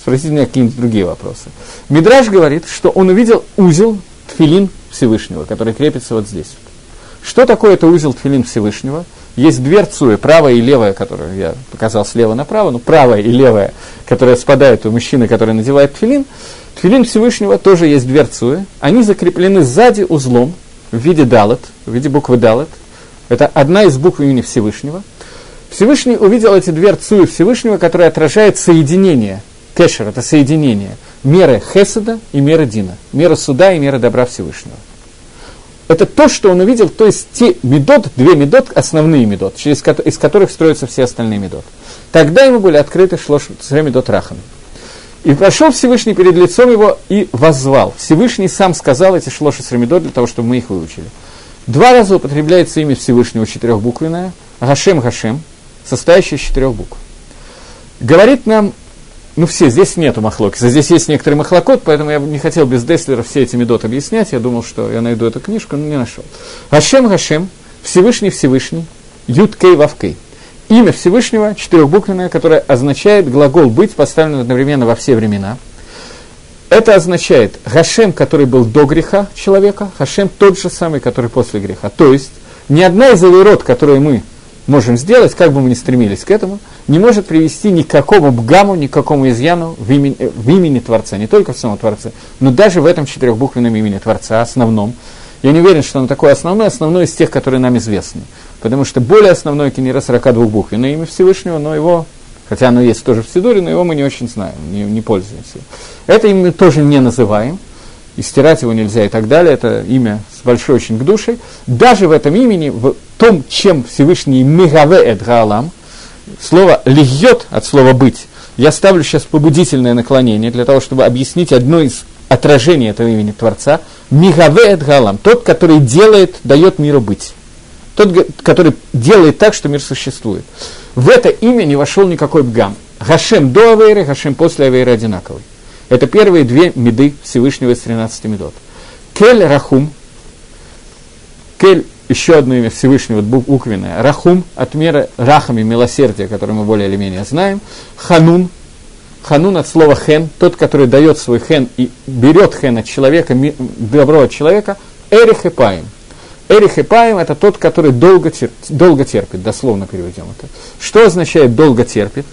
Спросите меня какие-нибудь другие вопросы. Мидраж говорит, что он увидел узел тфилин Всевышнего, который крепится вот здесь. Что такое это узел тфилин Всевышнего? Есть две рцуи, правая и левая, которую я показал слева направо, но правая и левая, которая спадает у мужчины, который надевает тфилин. Тфилин Всевышнего тоже есть две рцуи. Они закреплены сзади узлом в виде далет, в виде буквы далет. Это одна из букв имени Всевышнего. Всевышний увидел эти две рцуи Всевышнего, которые отражают соединение. Кешер – это соединение меры Хеседа и меры Дина. Мера суда и мера добра Всевышнего это то, что он увидел, то есть те медот, две медот, основные медот, через, из которых строятся все остальные медот. Тогда ему были открыты шлош медот Рахан. И прошел Всевышний перед лицом его и воззвал. Всевышний сам сказал эти шлоши срамидот для того, чтобы мы их выучили. Два раза употребляется имя Всевышнего четырехбуквенное, Гашем Гашем, состоящее из четырех букв. Говорит нам ну все, здесь нету махлокиса, здесь есть некоторый махлокот, поэтому я не хотел без Деслера все эти медот объяснять, я думал, что я найду эту книжку, но не нашел. Гашем Гашем, Всевышний Всевышний, Юд Кей Вавкей. Имя Всевышнего, четырехбуквенное, которое означает глагол «быть», поставлен одновременно во все времена. Это означает Гашем, который был до греха человека, Гашем тот же самый, который после греха. То есть, ни одна из авирот, которые мы можем сделать, как бы мы ни стремились к этому, не может привести ни к какому бгаму, ни к какому изъяну в имени, в имени Творца, не только в самом Творце, но даже в этом четырехбуквенном имени Творца, основном. Я не уверен, что оно такое основное, основное из тех, которые нам известны. Потому что более основное Кенера 42 буквенное имя Всевышнего, но его, хотя оно есть тоже в Сидуре, но его мы не очень знаем, не, не пользуемся. Это имя мы тоже не называем, и стирать его нельзя и так далее, это имя с большой очень к душе. Даже в этом имени, в том, чем Всевышний Мегаве Эд Гаалам, слово «льет» от слова «быть», я ставлю сейчас побудительное наклонение для того, чтобы объяснить одно из отражений этого имени Творца. Мигаве Эд Гаалам, тот, который делает, дает миру быть. Тот, который делает так, что мир существует. В это имя не вошел никакой бгам. Гашем до Авейры, Гашем после Авейры одинаковый. Это первые две меды Всевышнего из 13 медот. Кель Рахум. Кель еще одно имя Всевышнего буквенное. Рахум от меры рахами милосердия, которое мы более или менее знаем. Ханун. Ханун от слова хен, тот, который дает свой хен и берет хен от человека, добро от человека. Эрих и Паим. Эрих и Паим это тот, который долго терпит, долго терпит, дословно переведем это. Что означает долго терпит?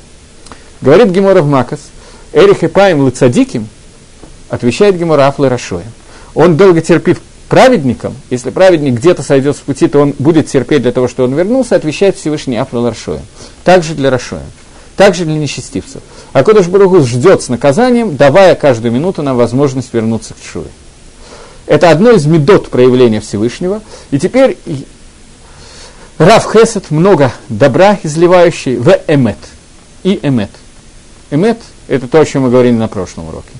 Говорит Гемора в Макас – Эрих и Паим Лыцадиким, отвечает Гемора Афлы Рашоем. Он долго терпит праведникам, если праведник где-то сойдет с пути, то он будет терпеть для того, чтобы он вернулся, отвечает Всевышний Афлы Рашоем. Также для Рашоем. Также для нечестивцев. А Кодыш Баругус ждет с наказанием, давая каждую минуту нам возможность вернуться к Шуе. Это одно из медот проявления Всевышнего. И теперь Рав Хесед много добра изливающий в эмет. И эмет. Эмет это то, о чем мы говорили на прошлом уроке.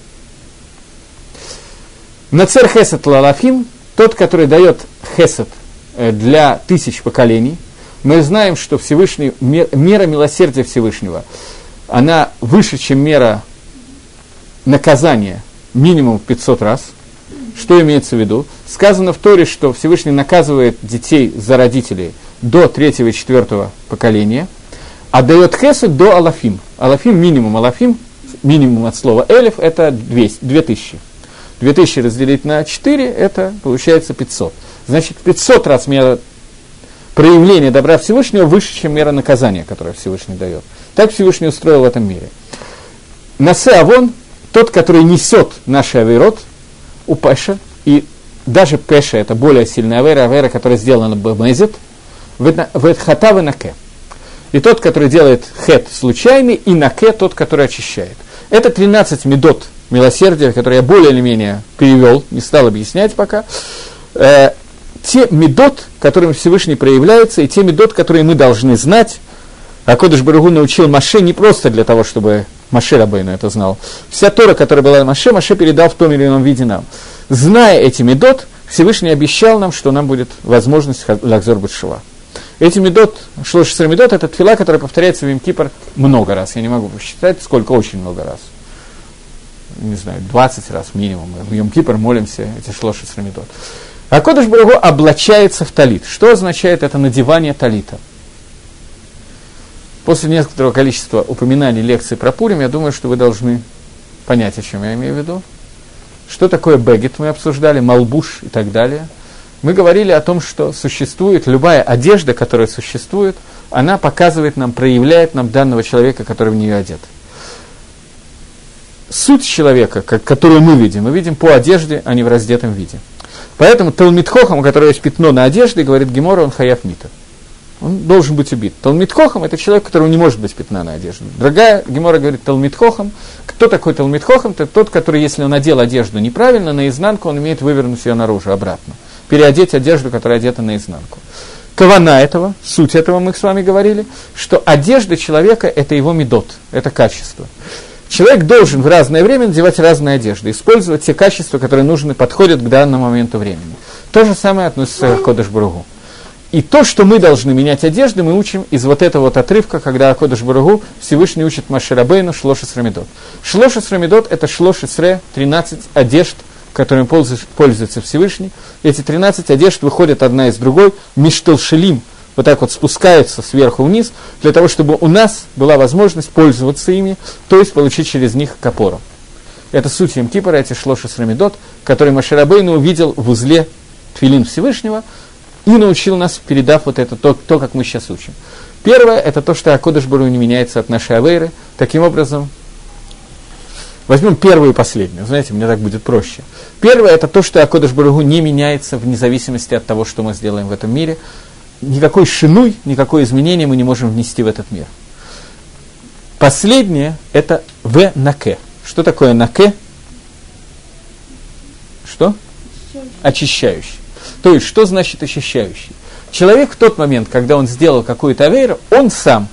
Нацер хесед лалафим, тот, который дает хесед э, для тысяч поколений. Мы знаем, что Всевышний, мера милосердия Всевышнего, она выше, чем мера наказания минимум 500 раз. Что имеется в виду? Сказано в Торе, что Всевышний наказывает детей за родителей до третьего и четвертого поколения, а дает хесед до алафим. Алафим минимум, алафим минимум от слова элев, это 200, 2000. 2000 разделить на 4, это получается 500. Значит, 500 раз мера проявления добра Всевышнего выше, чем мера наказания, которое Всевышний дает. Так Всевышний устроил в этом мире. Насе Авон, тот, который несет наш авирот, у Пеша, и даже Пеша это более сильная авера, авера, которая сделана бемезет, в хатавы наке. И тот, который делает хет случайный, и наке тот, который очищает. Это 13 медот милосердия, которые я более или менее перевел, не стал объяснять пока. Э, те медот, которыми Всевышний проявляется, и те медот, которые мы должны знать. А Кодыш Баругу научил Маше не просто для того, чтобы Маше Рабейну это знал. Вся Тора, которая была Маше, Маше передал в том или ином виде нам. Зная эти медот, Всевышний обещал нам, что нам будет возможность Лакзор Бутшива. Эти медот, шлошесер медот, это тфила, которая повторяется в Имкипр много раз. Я не могу посчитать, сколько, очень много раз. Не знаю, 20 раз минимум. В Йом-Кипр молимся эти шлошесер медот. А Кодыш Барагу облачается в талит. Что означает это надевание талита? После некоторого количества упоминаний лекций про Пурим, я думаю, что вы должны понять, о чем я имею в виду. Что такое бегет, мы обсуждали, малбуш и так далее. Мы говорили о том, что существует любая одежда, которая существует, она показывает нам, проявляет нам данного человека, который в нее одет. Суть человека, как, которую мы видим, мы видим по одежде, а не в раздетом виде. Поэтому Талмитхохам, у которого есть пятно на одежде, говорит Гемора, он хаяв мита. Он должен быть убит. Талмитхохам – это человек, у которого не может быть пятна на одежде. Другая Гемора говорит Талмитхохам. Кто такой Талмитхохам? Это тот, который, если он надел одежду неправильно, наизнанку, он имеет вывернуть ее наружу, обратно. Переодеть одежду, которая одета наизнанку. Кавана этого, суть этого мы с вами говорили, что одежда человека – это его медот, это качество. Человек должен в разное время надевать разные одежды, использовать те качества, которые нужны, подходят к данному моменту времени. То же самое относится к Кодыш Бругу. И то, что мы должны менять одежды, мы учим из вот этого вот отрывка, когда Акодыш Барагу Всевышний учит Маширабейну Шлошис Рамидот. Шлошис Рамидот – это Шлошис Ре, 13 одежд, которыми пользуется Всевышний. Эти 13 одежд выходят одна из другой, Миштелшелим, вот так вот спускаются сверху вниз, для того, чтобы у нас была возможность пользоваться ими, то есть получить через них капору. Это суть Емкипора, эти Шлошис Рамидот, который Маширабейну увидел в узле Твилин Всевышнего – и научил нас, передав вот это, то, то как мы сейчас учим. Первое, это то, что Акодыш Бару не меняется от нашей Авейры. Таким образом, возьмем первую и последнюю, знаете, мне так будет проще. Первое, это то, что Акодыш Баругу не меняется вне зависимости от того, что мы сделаем в этом мире. Никакой шинуй, никакое изменение мы не можем внести в этот мир. Последнее – это в наке. Что такое наке? Что? Очищающий. То есть, что значит очищающий? Человек в тот момент, когда он сделал какую-то авейру, он сам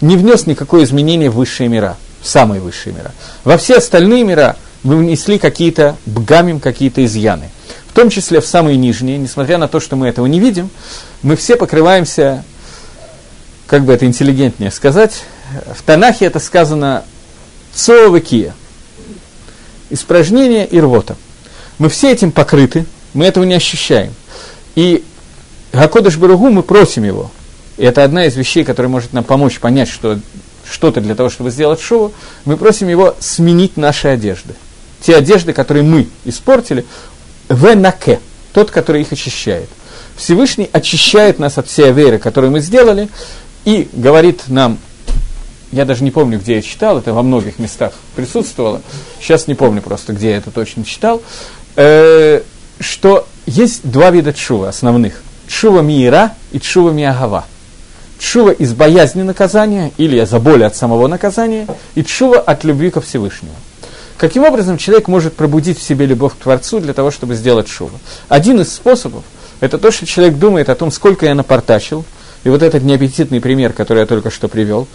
не внес никакое изменение в высшие мира, в самые высшие мира. Во все остальные мира мы внесли какие-то бгамим, какие-то изъяны. В том числе в самые нижние, несмотря на то, что мы этого не видим, мы все покрываемся, как бы это интеллигентнее сказать, в Танахе это сказано цоовыкия, испражнение и рвота. Мы все этим покрыты, мы этого не ощущаем. И Гакодыш Баругу мы просим его. И это одна из вещей, которая может нам помочь понять, что что-то для того, чтобы сделать шоу. Мы просим его сменить наши одежды. Те одежды, которые мы испортили, в наке, тот, который их очищает. Всевышний очищает нас от всей аверы, которую мы сделали, и говорит нам, я даже не помню, где я читал, это во многих местах присутствовало, сейчас не помню просто, где я это точно читал, э, что есть два вида чува основных. Чува мира и чува миагава. Чува из боязни наказания или за боли от самого наказания, и чува от любви ко Всевышнему. Каким образом человек может пробудить в себе любовь к Творцу для того, чтобы сделать шуву? Один из способов – это то, что человек думает о том, сколько я напортачил, и вот этот неаппетитный пример, который я только что привел,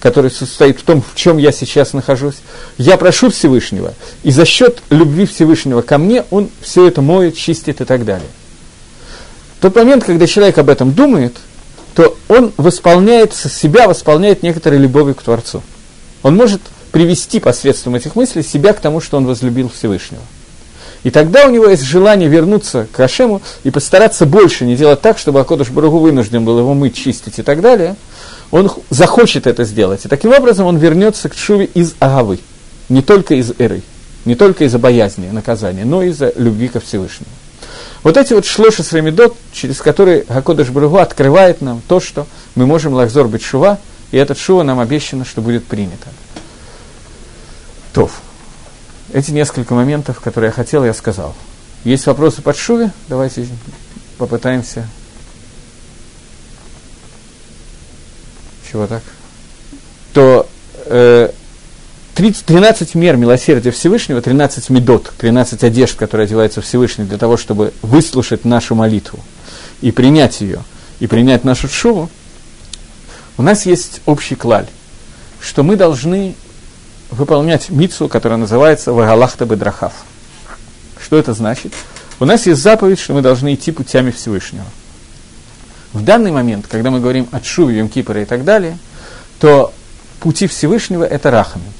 который состоит в том, в чем я сейчас нахожусь. Я прошу Всевышнего, и за счет любви Всевышнего ко мне он все это моет, чистит и так далее. В тот момент, когда человек об этом думает, то он восполняет себя, восполняет некоторой любовью к Творцу. Он может привести посредством этих мыслей себя к тому, что он возлюбил Всевышнего. И тогда у него есть желание вернуться к Ашему и постараться больше не делать так, чтобы Акодыш Барагу вынужден был его мыть, чистить и так далее – он захочет это сделать. И таким образом он вернется к Шуве из Агавы, не только из Эры, не только из-за боязни наказания, но и из-за любви ко Всевышнему. Вот эти вот шлоши с ремедот, через которые Гакодыш Баругу открывает нам то, что мы можем лахзор быть шува, и этот шува нам обещано, что будет принято. Тов. Эти несколько моментов, которые я хотел, я сказал. Есть вопросы под шуве? Давайте попытаемся чего так? То э, 30, 13 мер милосердия Всевышнего, 13 медот, 13 одежд, которые одеваются Всевышний для того, чтобы выслушать нашу молитву и принять ее, и принять нашу шуву, у нас есть общий клаль, что мы должны выполнять мицу, которая называется «Вагалахта Бедрахав». Что это значит? У нас есть заповедь, что мы должны идти путями Всевышнего – в данный момент, когда мы говорим о Шуве, Йом и так далее, то пути Всевышнего – это Рахамин.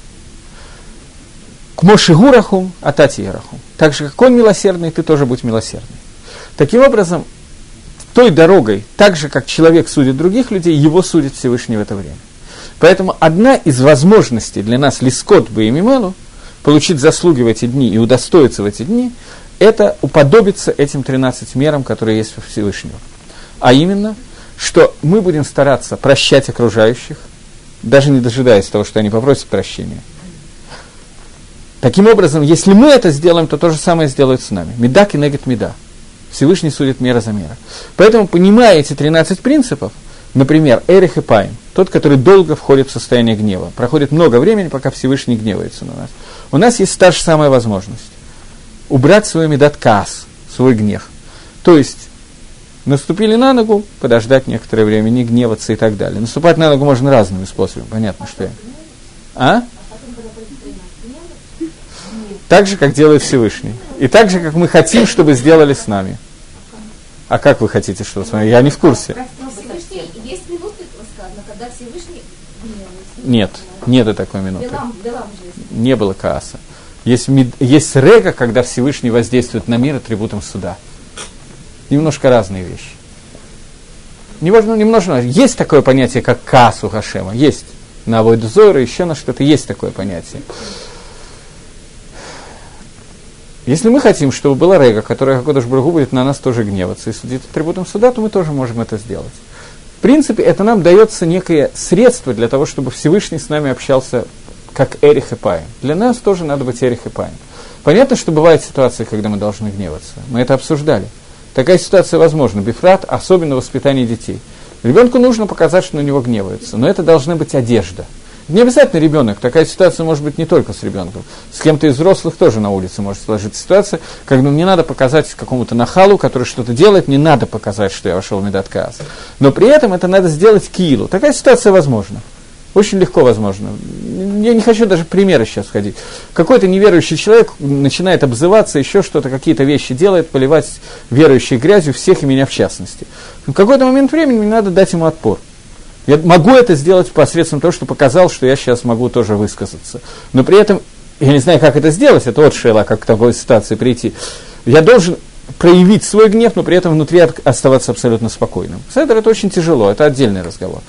К Мошигурахум, а Татиерахум. Так же, как он милосердный, ты тоже будь милосердный. Таким образом, той дорогой, так же, как человек судит других людей, его судит Всевышний в это время. Поэтому одна из возможностей для нас, лискот бы и мимелу, получить заслуги в эти дни и удостоиться в эти дни, это уподобиться этим 13 мерам, которые есть у Всевышнего. А именно, что мы будем стараться прощать окружающих, даже не дожидаясь того, что они попросят прощения. Таким образом, если мы это сделаем, то то же самое сделают с нами. Меда кинегет меда. Всевышний судит мера за мера. Поэтому, понимая эти 13 принципов, например, Эрих и Пайн, тот, который долго входит в состояние гнева, проходит много времени, пока Всевышний гневается на нас, у нас есть та же самая возможность убрать свой медат каас, свой гнев. То есть, наступили на ногу, подождать некоторое время, не гневаться и так далее. Наступать на ногу можно разными способами, понятно, что я. А? Так же, как делает Всевышний. И так же, как мы хотим, чтобы сделали с нами. А как вы хотите, чтобы с вами? Я не в курсе. Есть Всевышний Нет, нет такой минуты. Не было кааса. Есть, есть рега, когда Всевышний воздействует на мир атрибутом суда. Немножко разные вещи. Неважно, немножко, есть такое понятие, как каас у Хашема. Есть. На Авойдузоры, еще на что-то есть такое понятие. Если мы хотим, чтобы была рега, которая Хакодыш Брагу будет на нас тоже гневаться и судить атрибутом суда, то мы тоже можем это сделать. В принципе, это нам дается некое средство для того, чтобы Всевышний с нами общался как Эрих и Паем. Для нас тоже надо быть Эрих и Паем. Понятно, что бывают ситуации, когда мы должны гневаться. Мы это обсуждали. Такая ситуация возможна. Бифрат, особенно в воспитании детей. Ребенку нужно показать, что на него гневаются, но это должна быть одежда. Не обязательно ребенок, такая ситуация может быть не только с ребенком. С кем-то из взрослых тоже на улице может сложиться ситуация, когда мне надо показать какому-то нахалу, который что-то делает, не надо показать, что я вошел в медотказ. Но при этом это надо сделать килу. Такая ситуация возможна. Очень легко возможно. Я не хочу даже примеры сейчас входить. Какой-то неверующий человек начинает обзываться, еще что-то, какие-то вещи делает, поливать верующей грязью всех и меня в частности. В какой-то момент времени мне надо дать ему отпор. Я могу это сделать посредством того, что показал, что я сейчас могу тоже высказаться. Но при этом, я не знаю, как это сделать, это вот шейла, как к такой ситуации прийти. Я должен проявить свой гнев, но при этом внутри оставаться абсолютно спокойным. Седер это очень тяжело, это отдельный разговор.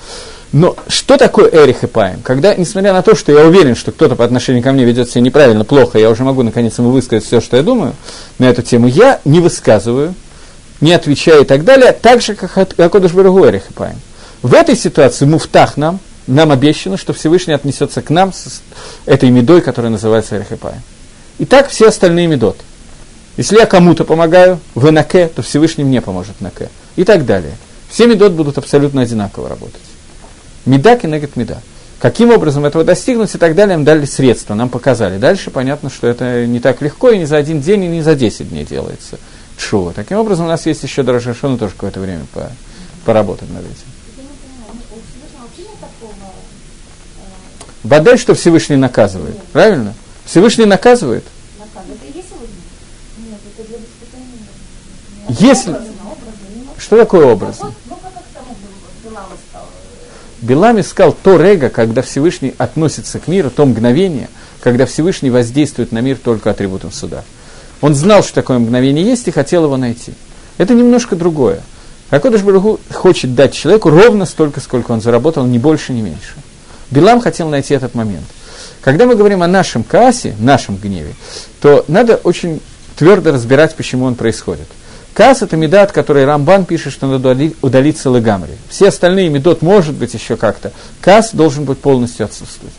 Но что такое Эрих и Паем? Когда, несмотря на то, что я уверен, что кто-то по отношению ко мне ведет себя неправильно, плохо, я уже могу наконец ему высказать все, что я думаю на эту тему, я не высказываю, не отвечаю и так далее, так же, как Акодыш Барагу Эрих и Паем. В этой ситуации муфтах нам, нам обещано, что Всевышний отнесется к нам с этой медой, которая называется Эрих и. И так все остальные медот. Если я кому-то помогаю в наке, то Всевышний мне поможет на к. И так далее. Все медот будут абсолютно одинаково работать. Меда кенегет меда. Каким образом этого достигнуть и так далее, нам дали средства, нам показали. Дальше понятно, что это не так легко, и не за один день, и не за 10 дней делается. Чува. Таким образом, у нас есть еще Дорожашону тоже какое-то время по, поработать над этим. Бадай, что Всевышний наказывает. Правильно? Всевышний наказывает. Если... Что такое образно? Билам искал то рега, когда Всевышний относится к миру, то мгновение, когда Всевышний воздействует на мир только атрибутом суда. Он знал, что такое мгновение есть, и хотел его найти. Это немножко другое. Акодыш Баруху хочет дать человеку ровно столько, сколько он заработал, ни больше, ни меньше. Билам хотел найти этот момент. Когда мы говорим о нашем кассе, нашем гневе, то надо очень твердо разбирать, почему он происходит. Кас – это медат, который Рамбан пишет, что надо удалить целый гамри. Все остальные медот может быть еще как-то. Кас должен быть полностью отсутствовать.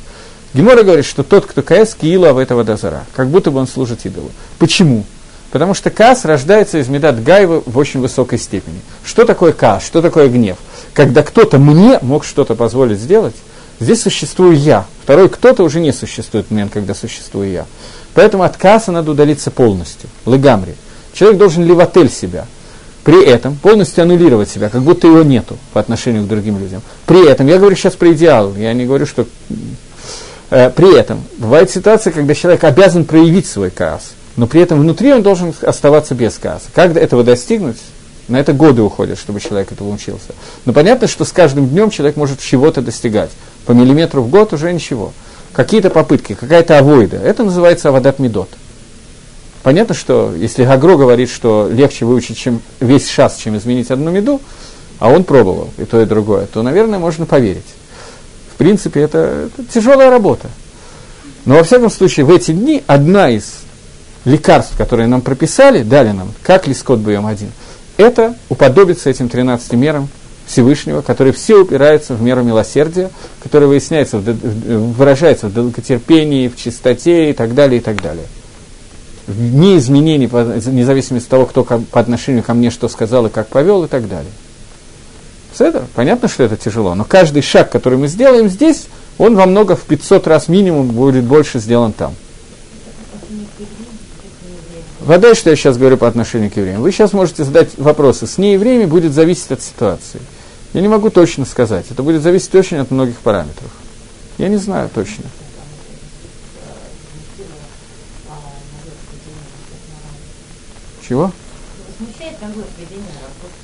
Гемора говорит, что тот, кто каэс, киила в этого дозора, как будто бы он служит идолу. Почему? Потому что каас рождается из медат гайва в очень высокой степени. Что такое каас? Что такое гнев? Когда кто-то мне мог что-то позволить сделать, здесь существую я. Второй кто-то уже не существует в момент, когда существую я. Поэтому от кааса надо удалиться полностью. Лыгамри. Человек должен ливотель себя. При этом полностью аннулировать себя, как будто его нету по отношению к другим людям. При этом, я говорю сейчас про идеал, я не говорю, что... Э, при этом, бывает ситуация, когда человек обязан проявить свой каас, но при этом внутри он должен оставаться без кааса. Как этого достигнуть? На это годы уходят, чтобы человек этого учился. Но понятно, что с каждым днем человек может чего-то достигать. По миллиметру в год уже ничего. Какие-то попытки, какая-то авойда. Это называется авадат медот. Понятно, что если Гагро говорит, что легче выучить чем весь шас, чем изменить одну меду, а он пробовал и то, и другое, то, наверное, можно поверить. В принципе, это, это тяжелая работа. Но, во всяком случае, в эти дни одна из лекарств, которые нам прописали, дали нам, как лискот бьем один, это уподобиться этим 13 мерам Всевышнего, которые все упираются в меру милосердия, которое выясняется, выражается в долготерпении, в чистоте и так далее, и так далее. Вне зависимости от того, кто по отношению ко мне что сказал и как повел и так далее. Это понятно, что это тяжело, но каждый шаг, который мы сделаем здесь, он во много, в 500 раз минимум будет больше сделан там. Вода, что я сейчас говорю по отношению к евреям. Вы сейчас можете задать вопросы. С неевреями будет зависеть от ситуации. Я не могу точно сказать. Это будет зависеть очень от многих параметров. Я не знаю точно. Чего?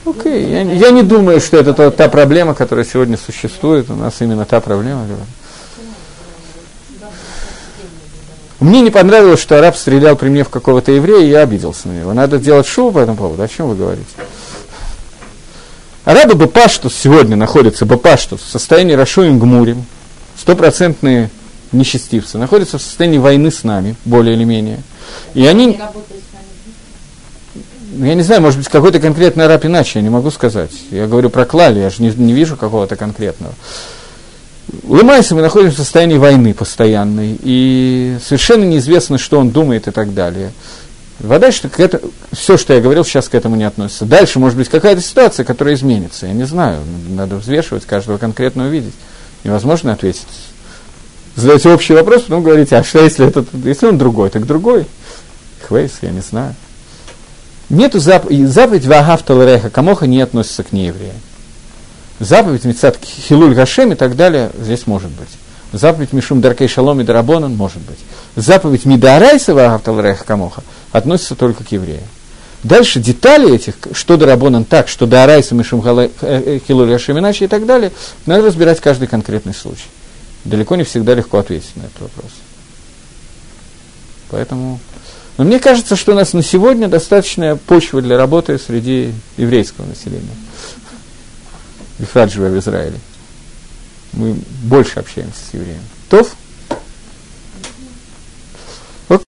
Окей, okay. я, я не думаю, что это та, та проблема, которая сегодня существует. У нас именно та проблема. Мне не понравилось, что араб стрелял при мне в какого-то еврея, и я обиделся на него. Надо делать шоу по этому поводу. О чем вы говорите? Арабы Бапаштус сегодня находятся, Бапаштус, в состоянии Рашуем Гмурим, стопроцентные несчастивцы, находятся в состоянии войны с нами, более или менее. И они... Я не знаю, может быть, какой-то конкретный араб иначе, я не могу сказать. Я говорю про Клали, я же не, не вижу какого-то конкретного. Лымайся мы находимся в состоянии войны постоянной, и совершенно неизвестно, что он думает и так далее. Вода, что это, все, что я говорил, сейчас к этому не относится. Дальше может быть какая-то ситуация, которая изменится. Я не знаю, надо взвешивать, каждого конкретно увидеть. Невозможно ответить. Задаете общий вопрос, потом говорите, а что если, этот, если он другой, так другой? Хвейс, я не знаю. Нету зап... заповедь Вагавта Лереха Камоха не относится к неевреям. Заповедь Мецат Хилуль Гашем и так далее здесь может быть. Заповедь Мишум Даркей Шалом и Дарабонан может быть. Заповедь Мидарайса Вагавта Лереха Камоха относится только к евреям. Дальше детали этих, что Дарабонан так, что Дарайса Мишум э, э, Хилуль Гашем иначе и так далее, надо разбирать каждый конкретный случай. Далеко не всегда легко ответить на этот вопрос. Поэтому но мне кажется, что у нас на сегодня достаточная почва для работы среди еврейского населения. Бифрат живя в Израиле. Мы больше общаемся с евреями. Тов?